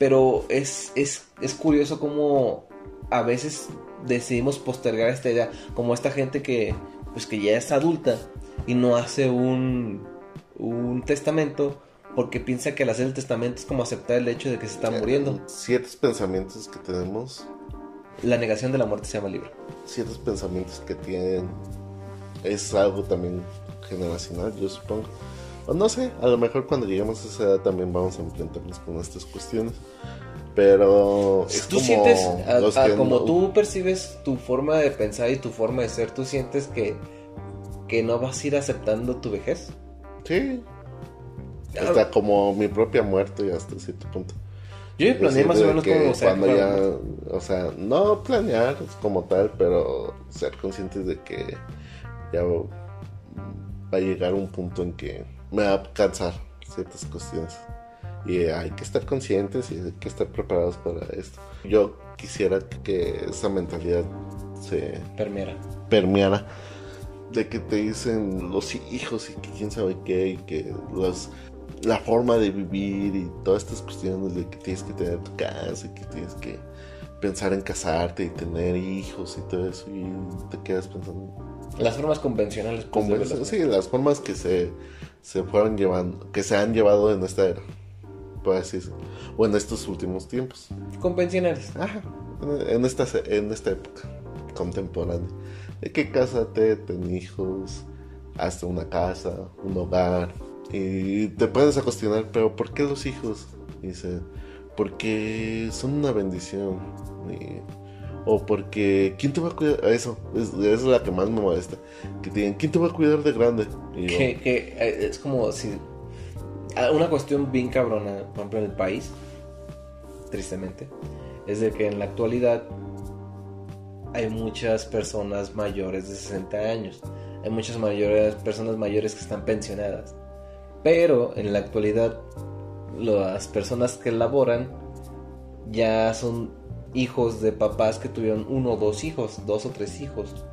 Pero es, es, es curioso cómo a veces decidimos postergar esta idea. Como esta gente que, pues que ya es adulta y no hace un, un testamento porque piensa que al hacer el testamento es como aceptar el hecho de que se está muriendo. Ciertos pensamientos que tenemos. La negación de la muerte se llama libro. Ciertos pensamientos que tienen. Es algo también generacional, yo supongo. O no sé, a lo mejor cuando lleguemos a esa edad también vamos a enfrentarnos con estas cuestiones. Pero es tú sientes, como tú percibes tu forma de pensar y tu forma de ser, tú sientes que, que no vas a ir aceptando tu vejez. Sí. Hasta como mi propia muerte hasta cierto punto. Yo planeé más o menos como cuando ya, o sea, no planear como tal, pero ser conscientes de que ya va a llegar un punto en que me va a cansar ciertas cuestiones. Y hay que estar conscientes y hay que estar preparados para esto. Yo quisiera que esa mentalidad se permeara. permeara de que te dicen los hijos y que quién sabe qué y que los la forma de vivir y todas estas cuestiones de que tienes que tener tu casa y que tienes que pensar en casarte y tener hijos y todo eso y te quedas pensando las formas convencionales pues, sí las formas que se se fueron llevando que se han llevado en esta era por así decirlo o en estos últimos tiempos convencionales ajá en esta en esta época contemporánea de que cásate ten hijos hazte una casa un hogar y te puedes a cuestionar, pero ¿por qué los hijos? Dice, porque son una bendición. O porque, ¿quién te va a cuidar? Eso, es, es la que más me molesta. Que tienen, ¿quién te va a cuidar de grande? que, que eh, es como si. Ah, una cuestión bien cabrona, por ejemplo, en el país, tristemente, es de que en la actualidad hay muchas personas mayores de 60 años. Hay muchas mayores, personas mayores que están pensionadas. Pero en la actualidad las personas que laboran ya son hijos de papás que tuvieron uno o dos hijos, dos o tres hijos.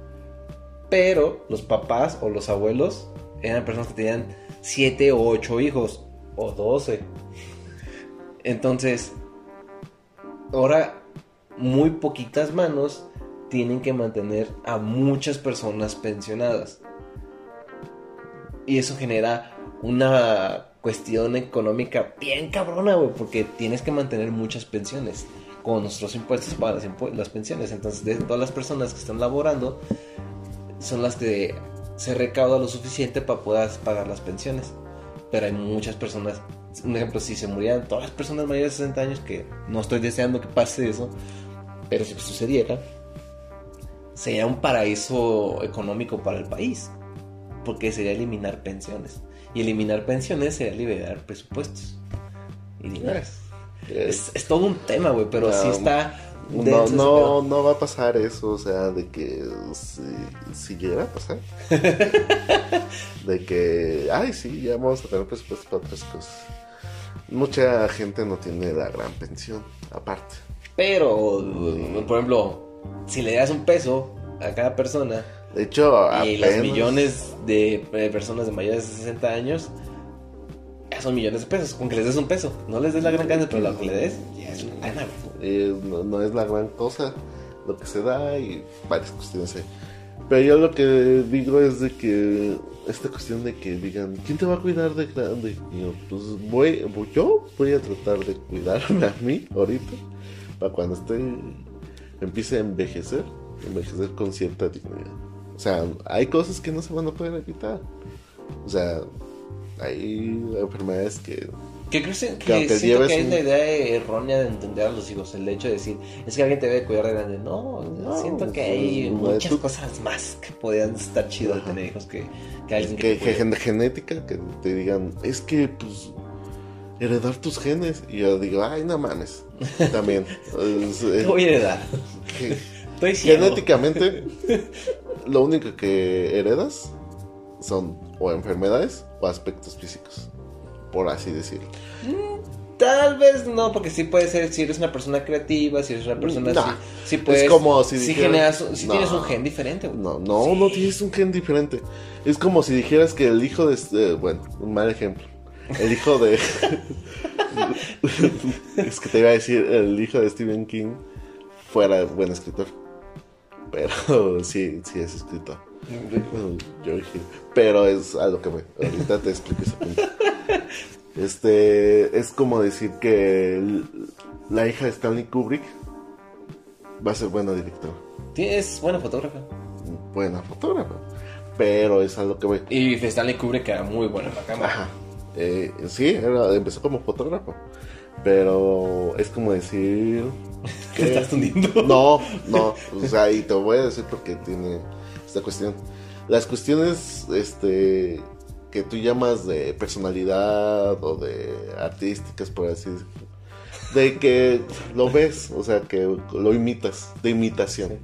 Pero los papás o los abuelos eran personas que tenían siete o ocho hijos o doce. Entonces, ahora muy poquitas manos tienen que mantener a muchas personas pensionadas. Y eso genera una cuestión económica bien cabrona, güey, porque tienes que mantener muchas pensiones con nuestros impuestos para las, pensiones. Entonces, de todas las personas que están laborando, son las que se recauda lo suficiente para poder pagar las pensiones. Pero hay muchas personas, un ejemplo, si se murieran todas las personas mayores de 60 años, que no estoy deseando que pase eso, pero si sucediera, sería un paraíso económico para el país, porque sería eliminar pensiones. Y eliminar pensiones sería liberar presupuestos y dinero. Es, todo un tema, güey, pero sí está... No, no, no va a pasar eso, o sea, de que si, llega a pasar. de que, ay, sí, ya vamos a tener presupuesto para otras cosas. Mucha gente no tiene la gran pensión, aparte. Pero, por ejemplo, si le das un peso a cada persona, de hecho, y los millones de personas de mayores de 60 años ya son millones de pesos. Con que les des un peso, no les des la gran cantidad, pero lo que le des ya es una gana. no, es la gran cosa lo que se da y varias cuestiones ahí. Pero yo lo que digo es de que esta cuestión de que digan, ¿quién te va a cuidar de grande? Yo, pues voy, voy- yo voy a tratar de cuidarme a mí ahorita, para cuando esté, empiece a envejecer, envejecer con cierta dignidad. O sea, hay cosas que no se van a poder evitar. O sea, hay enfermedades que Que creo que, Que siento que es un- la idea errónea de entender a los hijos. El hecho de decir, es que alguien te debe cuidar de grande. No, No, siento que hay no, muchas tú- cosas más que podrían estar chido de tener hijos que, que alguien que, te que gen- genética que te digan es que pues heredar tus genes y yo digo ay no mames también Es- Te voy a heredar. Estoy genéticamente lo único que heredas son o enfermedades o aspectos físicos por así decirlo Tal vez no, porque sí puede ser si eres una persona creativa, si eres una persona No, así. Sí puedes, como si dijeras- generas, No. tienes un gen diferente. güey. no no no tienes un gen diferente es como si dijeras que el hijo de este- bueno un mal ejemplo el hijo de es que te iba a decir el hijo de Stephen King fuera buen escritor pero sí sí es escritor pero es a lo que me. Ahorita te explico ese punto. Este. Es como decir que el- la hija de Stanley Kubrick va a ser buena directora. Tienes buena fotógrafa. Buena fotógrafa. Pero es a lo que voy. Y Stanley Kubrick era muy buena en la cámara. Ajá. Eh, sí, era- empezó como fotógrafo. Pero es como decir. Te estás hundiendo. No, no, o sea, y te voy a decir porque tiene esta cuestión. Las cuestiones, este, que tú llamas de personalidad o de artísticas, por así decirlo, de que lo ves, o sea, que lo imitas, de imitación.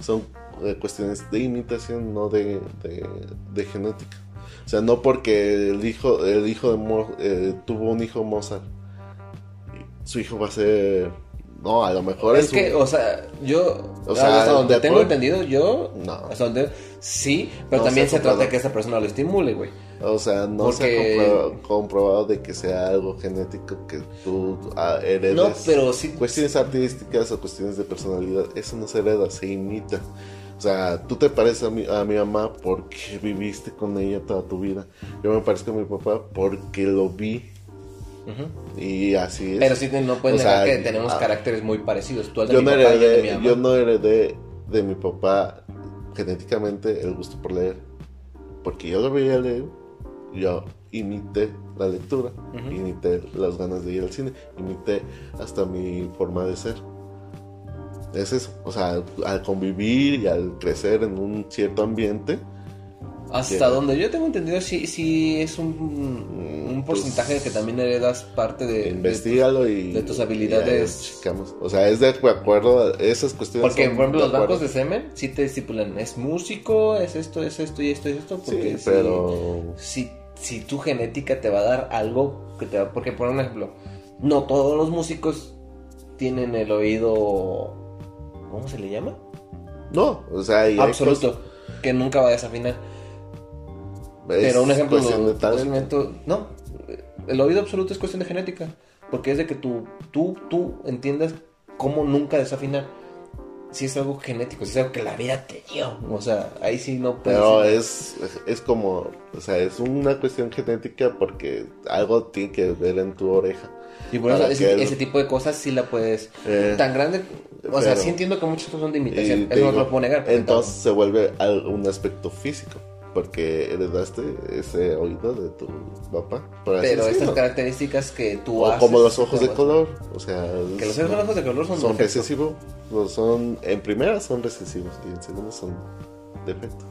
Son eh, cuestiones de imitación, no de, de, de genética. O sea, no porque el hijo, el hijo de Mo- eh, tuvo un hijo Mozart, su hijo va a ser, no, a lo mejor Es es que, un- o sea, yo, O sea, hasta donde de tengo entendido, yo, No. hasta donde, sí, pero No también se trata de que esa persona lo estimule, güey. O sea, no Porque- se ha comprobado, comprobado de que sea algo genético que tú ah, heredes. No, pero sí, Cuestiones artísticas o cuestiones de personalidad, eso no se hereda, se imita. O sea, tú te pareces a mi, a mi mamá porque viviste con ella toda tu vida. Yo me parezco a mi papá porque lo vi Y así es. pero sí no puedes sea, negar que tenemos ah, caracteres muy parecidos. Tú al de yo mi no, papá y yo de mi heredé, mamá. yo no heredé de mi papá genéticamente el gusto por leer. Porque yo lo veía leer, yo imité la lectura, Ujú. imité las ganas de ir al cine, imité hasta mi forma de ser. Es eso, o sea, al convivir y al crecer en un cierto ambiente, Hasta que- donde yo tengo entendido, sí, sí es un, un porcentaje que también heredas parte de... de investigalo y... de tus habilidades. checamos. O sea, es de acuerdo a esas cuestiones. Porque, por ejemplo, los acuerdo. bancos de semen sí te estipulan, es músico, es esto, es esto y esto y esto. Porque Sí, pero... si, si tu genética te va a dar algo que te va... Porque, por un ejemplo, no todos los músicos tienen el oído... ¿Cómo se le llama? No, o sea, Absoluto. Que nunca va a desafinar. cosas- Pero un es ejemplo, talento. posiblemente- no, el oído absoluto es cuestión de genética, porque es de que tú, tú, tú entiendas cómo nunca desafinar. Si es algo genético, si es algo que la vida te dio, o sea, ahí sí no puedes. Pero decir- es, es como, o sea, es una cuestión genética porque algo tiene que ver en tu oreja. y por eso ese, el- ese tipo de cosas sí la puedes. Eh, tan grande, o sea, pero- sí entiendo que muchas cosas son de imitación, eso no te digo, lo puedo negar. Entonces se vuelve un aspecto físico porque heredaste ese oído de tu papá. Pero estas decirlo. características que tú O haces. como los ojos de color, o sea, Que los ojos de color son, son recesivos, no son en primera son recesivos y en segunda son defecto.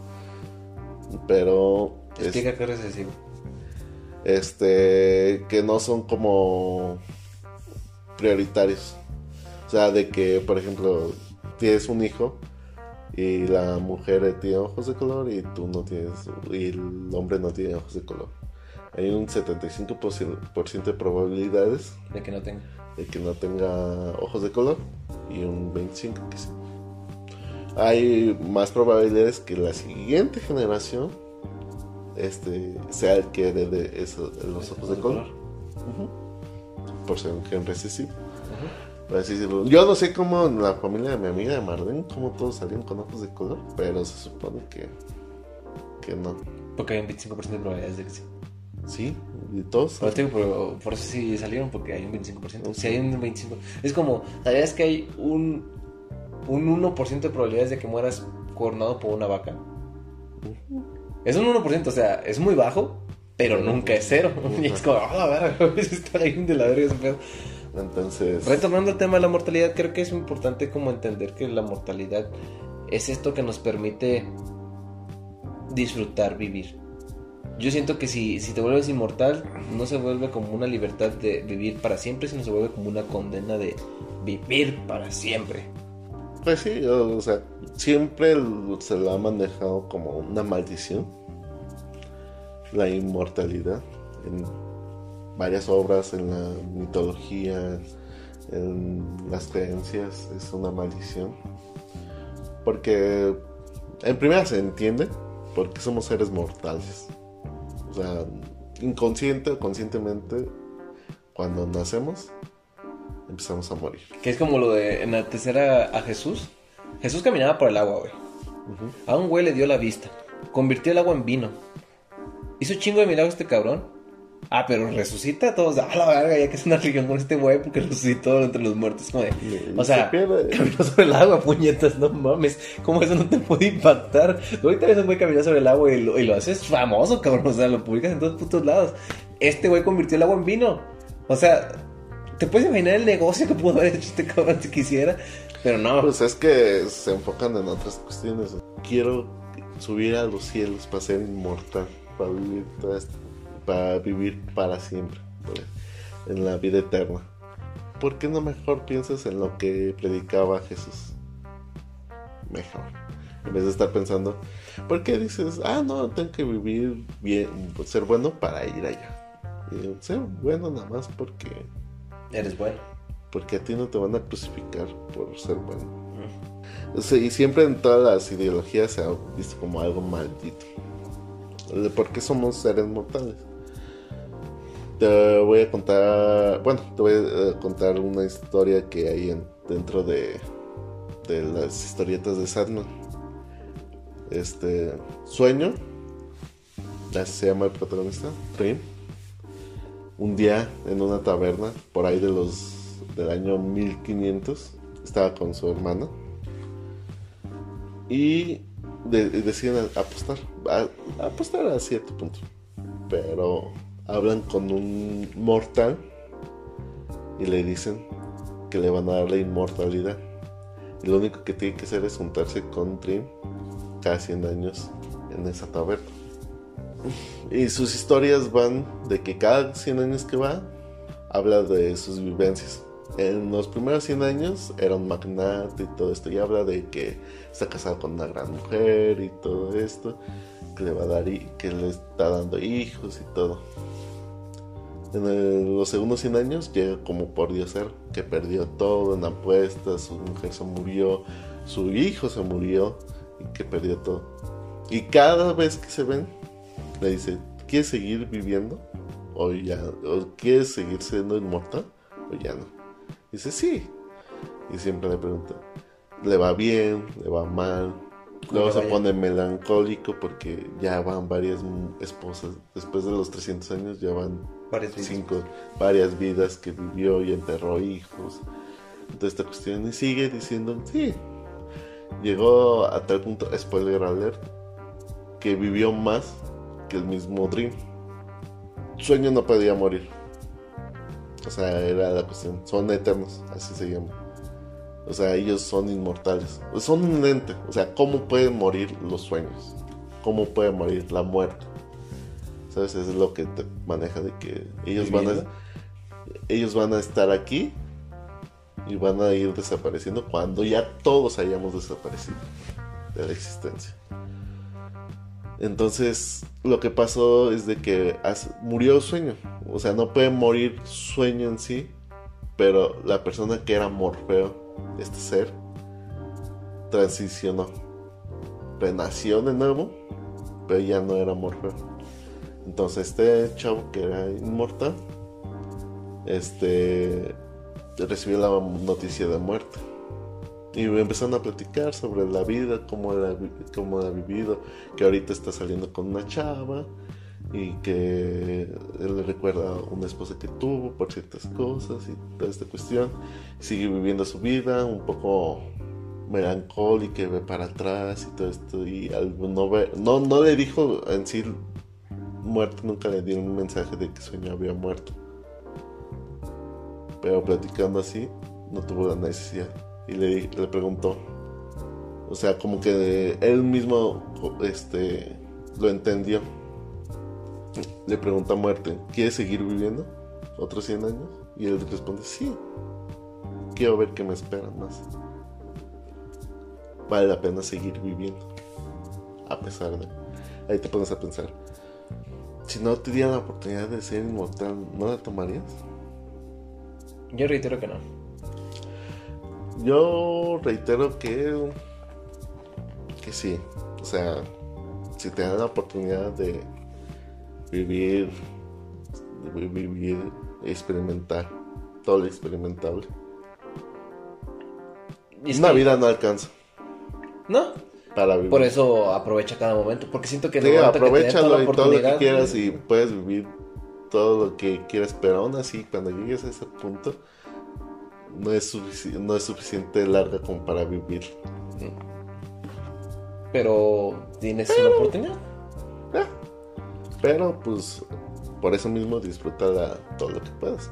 Pero es- Explica qué es recesivo. este que no son como prioritarios. O sea, de que, por ejemplo, tienes un hijo y la mujer tiene ojos de color y tú no tienes, y el hombre no tiene ojos de color. Hay un 75% de probabilidades De que no tenga. de que no tenga ojos de color y un 25% que sí. Hay más probabilidades que la siguiente generación este, sea el que herede eso, los ojos de color. Por ser un gen recesivo. Por decirlo. Yo no sé cómo en la familia de mi amiga de Marlene, cómo todos salieron con ojos de color, pero se supone que, que no. Porque hay un 25% de probabilidades de que sí. Sí, y todos. Por, por, por eso sí salieron, porque hay un 25%. Si hay un 25%. Es como, ¿sabías que hay un, un 1% de probabilidades de que mueras coronado por una vaca? Es un 1%, o sea, es muy bajo, pero nunca es cero. Y es como, ah, la verga, está ahí de la verga ese pedo. Entonces, Retomando el tema de la mortalidad, creo que es importante como entender que la mortalidad es esto que nos permite disfrutar vivir. Yo siento que si, si te vuelves inmortal, no se vuelve como una libertad de vivir para siempre, sino se vuelve como una condena de vivir para siempre. pues sí, o, o sea, siempre se la ha manejado como una maldición. La inmortalidad. En varias obras, en la mitología, en las creencias, es una maldición. Porque en primera se entiende porque somos seres mortales. O sea, inconsciente o conscientemente, cuando nacemos, empezamos a morir. Que es como lo de enaltecer a, a Jesús. Jesús caminaba por el agua, güey. A un güey le dio la vista. Convirtió el agua en vino. Hizo chingo de milagros este cabrón. Ah, pero resucita a todos. A la verga, ya que es una religión con este güey porque resucitó entre los muertos. Como de, o sea, se caminó sobre el agua, puñetas, no mames. ¿Cómo eso no te puede impactar? Ahorita ves a un güey caminar sobre el agua y lo, y lo haces famoso, cabrón. O sea, lo publicas en todos putos lados. Este güey convirtió el agua en vino. O sea, ¿te puedes imaginar el negocio que pudo haber hecho este cabrón si quisiera? Pero no. Pues es que se enfocan en otras cuestiones. Quiero subir a los cielos para ser inmortal, para vivir toda esta- para vivir para siempre, pues, en la vida eterna. ¿Por qué no mejor piensas en lo que predicaba Jesús? Mejor. En vez de estar pensando, ¿por qué dices, ah, no, tengo que vivir bien, ser bueno para ir allá? Y ser bueno nada más porque, Eres bueno. porque a ti no te van a crucificar por ser bueno. Sí, y siempre en todas las ideologías se ha visto como algo maldito. Por qué somos seres mortales. Te voy a contar, bueno, te voy a contar una historia que hay en- dentro de, de las historietas de Sandman. Este, Sueño, así se llama el protagonista, Dream. Un día en una taberna, por ahí de los del año 1500, estaba con su hermana y de- deciden apostar, apostar a cierto punto, pero hablan con un mortal y le dicen que le van a dar la inmortalidad y lo único que tiene que hacer es juntarse con Trim cada 100 años en esa taberna. Y sus historias van de que cada 100 años que va, habla de sus vivencias. En los primeros 100 años era un magnate y todo esto. Y habla de que está casado con una gran mujer y todo esto. Que le va a dar, que le está dando hijos y todo. En el- los segundos 100 años llega como por diosero, que perdió todo en apuestas, su mujer se murió, su hijo se murió y que perdió todo. Y cada vez que se ven, le dice, ¿quieres seguir viviendo? ¿O ya? ¿O quieres seguir siendo inmortal? ¿O ya no? Dice, sí. Y siempre le pregunta, ¿le va bien? ¿Le va mal? Luego se pone melancólico porque ya van varias esposas. Después de los 300 años ya van Varias cinco, varias vidas que vivió y enterró hijos. Entonces esta cuestión y sigue diciendo, sí. Llegó a tal punto, spoiler alert, que vivió más que el mismo Dream. Sueño no podía morir. O sea, era la cuestión. Son eternos, así se llama. O sea, ellos son inmortales. Son un ente. O sea, ¿cómo pueden morir los sueños? ¿Cómo puede morir la muerte? ¿Sabes? Es lo que te maneja de que ellos van a, ellos van a estar aquí y van a ir desapareciendo cuando ya todos hayamos desaparecido de la existencia. Entonces, lo que pasó es de que murió sueño. O sea, no puede morir sueño en sí, pero la persona que era Morfeo, este ser, transicionó. Renació de nuevo, pero ya no era Morfeo. Entonces, este chavo que era inmortal, este recibió la noticia de muerte. Y empezaron a platicar sobre la vida, cómo cómo ha vivido, que ahorita está saliendo con una chava y que él le recuerda a una esposa que tuvo por ciertas cosas y toda esta cuestión. Sigue viviendo su vida un poco melancólica, ve para atrás y todo esto. Y no, no le dijo en sí muerto, nunca le dio un mensaje de que sueño había muerto. Pero platicando así, no tuvo la necesidad. Y le, le preguntó. O sea, como que él mismo este, lo entendió le pregunta a muerte, ¿quieres seguir viviendo otros 100 años? Y él responde, sí, quiero ver qué me espera más. Vale la pena seguir viviendo, a pesar de... Ahí te pones a pensar, si no te dieran la oportunidad de ser inmortal, ¿no la tomarías? Yo reitero que no. Yo reitero que... Que sí. O sea, si te dan la oportunidad de vivir, vivir, experimentar todo lo experimentable. Una vida no alcanza. ¿No? Para vivir. Por eso aprovecha cada momento, porque siento que sí, aprovechalo y todo lo que quieras y puedes vivir todo lo que quieras, pero aún así cuando llegues a ese punto no es, no es suficiente larga como para vivir. Pero tienes una oportunidad. Eh, pero pues por eso mismo disfruta todo lo que puedas.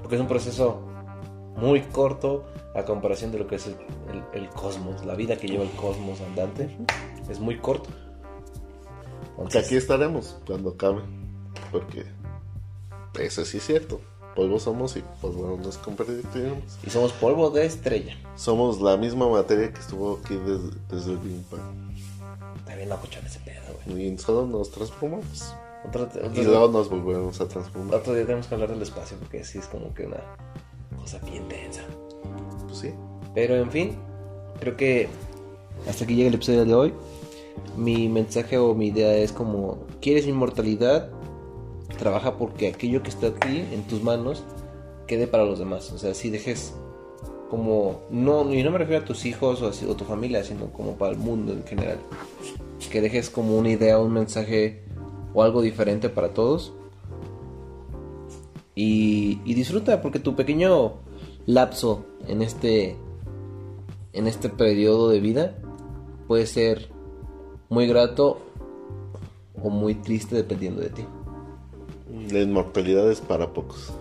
Porque es un proceso muy corto a comparación de lo que es el, cosmos, la vida que lleva el cosmos andante. Es muy corto. Entonces... Aquí estaremos cuando acabe. Porque eso sí es cierto. Polvo somos y polvo nos convertiremos. Y somos polvo de estrella. Somos la misma materia que estuvo aquí desde, desde el Big Bang. Está bien locochón ese pedo, güey. Y solo nos transformamos. y luego nos volvemos a transformar. Otro día tenemos que hablar del espacio porque sí es como que una cosa bien tensa. Pues. Pero en fin, creo que hasta aquí llega el episodio de hoy. Mi mensaje o mi idea es como, ¿quieres inmortalidad? Trabaja porque aquello que está aquí en tus manos quede para los demás. O sea, si dejes como no y no me refiero a tus hijos o a, tu familia sino como para el mundo en general que dejes como una idea un mensaje o algo diferente para todos y disfruta porque tu pequeño lapso en este en este periodo de vida puede ser muy grato o muy triste dependiendo de ti la inmortalidad es para pocos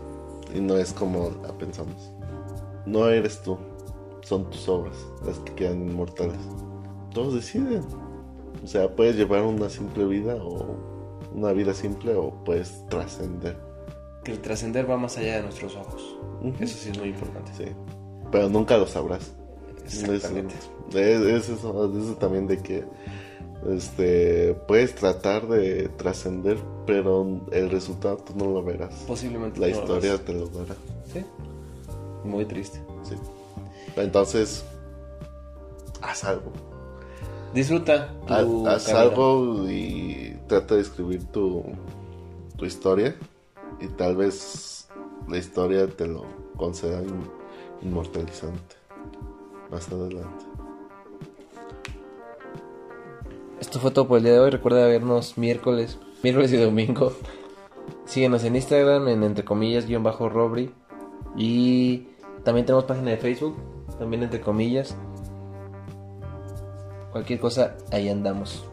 y no es como la pensamos no eres tú, son tus obras las que quedan inmortales. Todos deciden. O sea, puedes llevar una simple vida o una vida simple o puedes trascender. Que el trascender va más allá de nuestros ojos. Eso sí es muy importante. Sí. Pero nunca lo sabrás. Exactamente. Es, eso, eso también de que este puedes tratar de trascender, pero el resultado tú no lo verás. Posiblemente. La historia te lo dará. Sí. Muy triste. Sí. Entonces, haz algo. Disfruta. haz, algo y trata de escribir tu, tu historia. Y tal vez la historia te lo conceda inmortalizante. Más adelante. Esto fue todo por el día de hoy. Recuerda vernos miércoles, miércoles y domingo. Síguenos en Instagram en entre comillas guion bajo Robri. Y también tenemos página de Facebook, también entre comillas. Cualquier cosa, ahí andamos.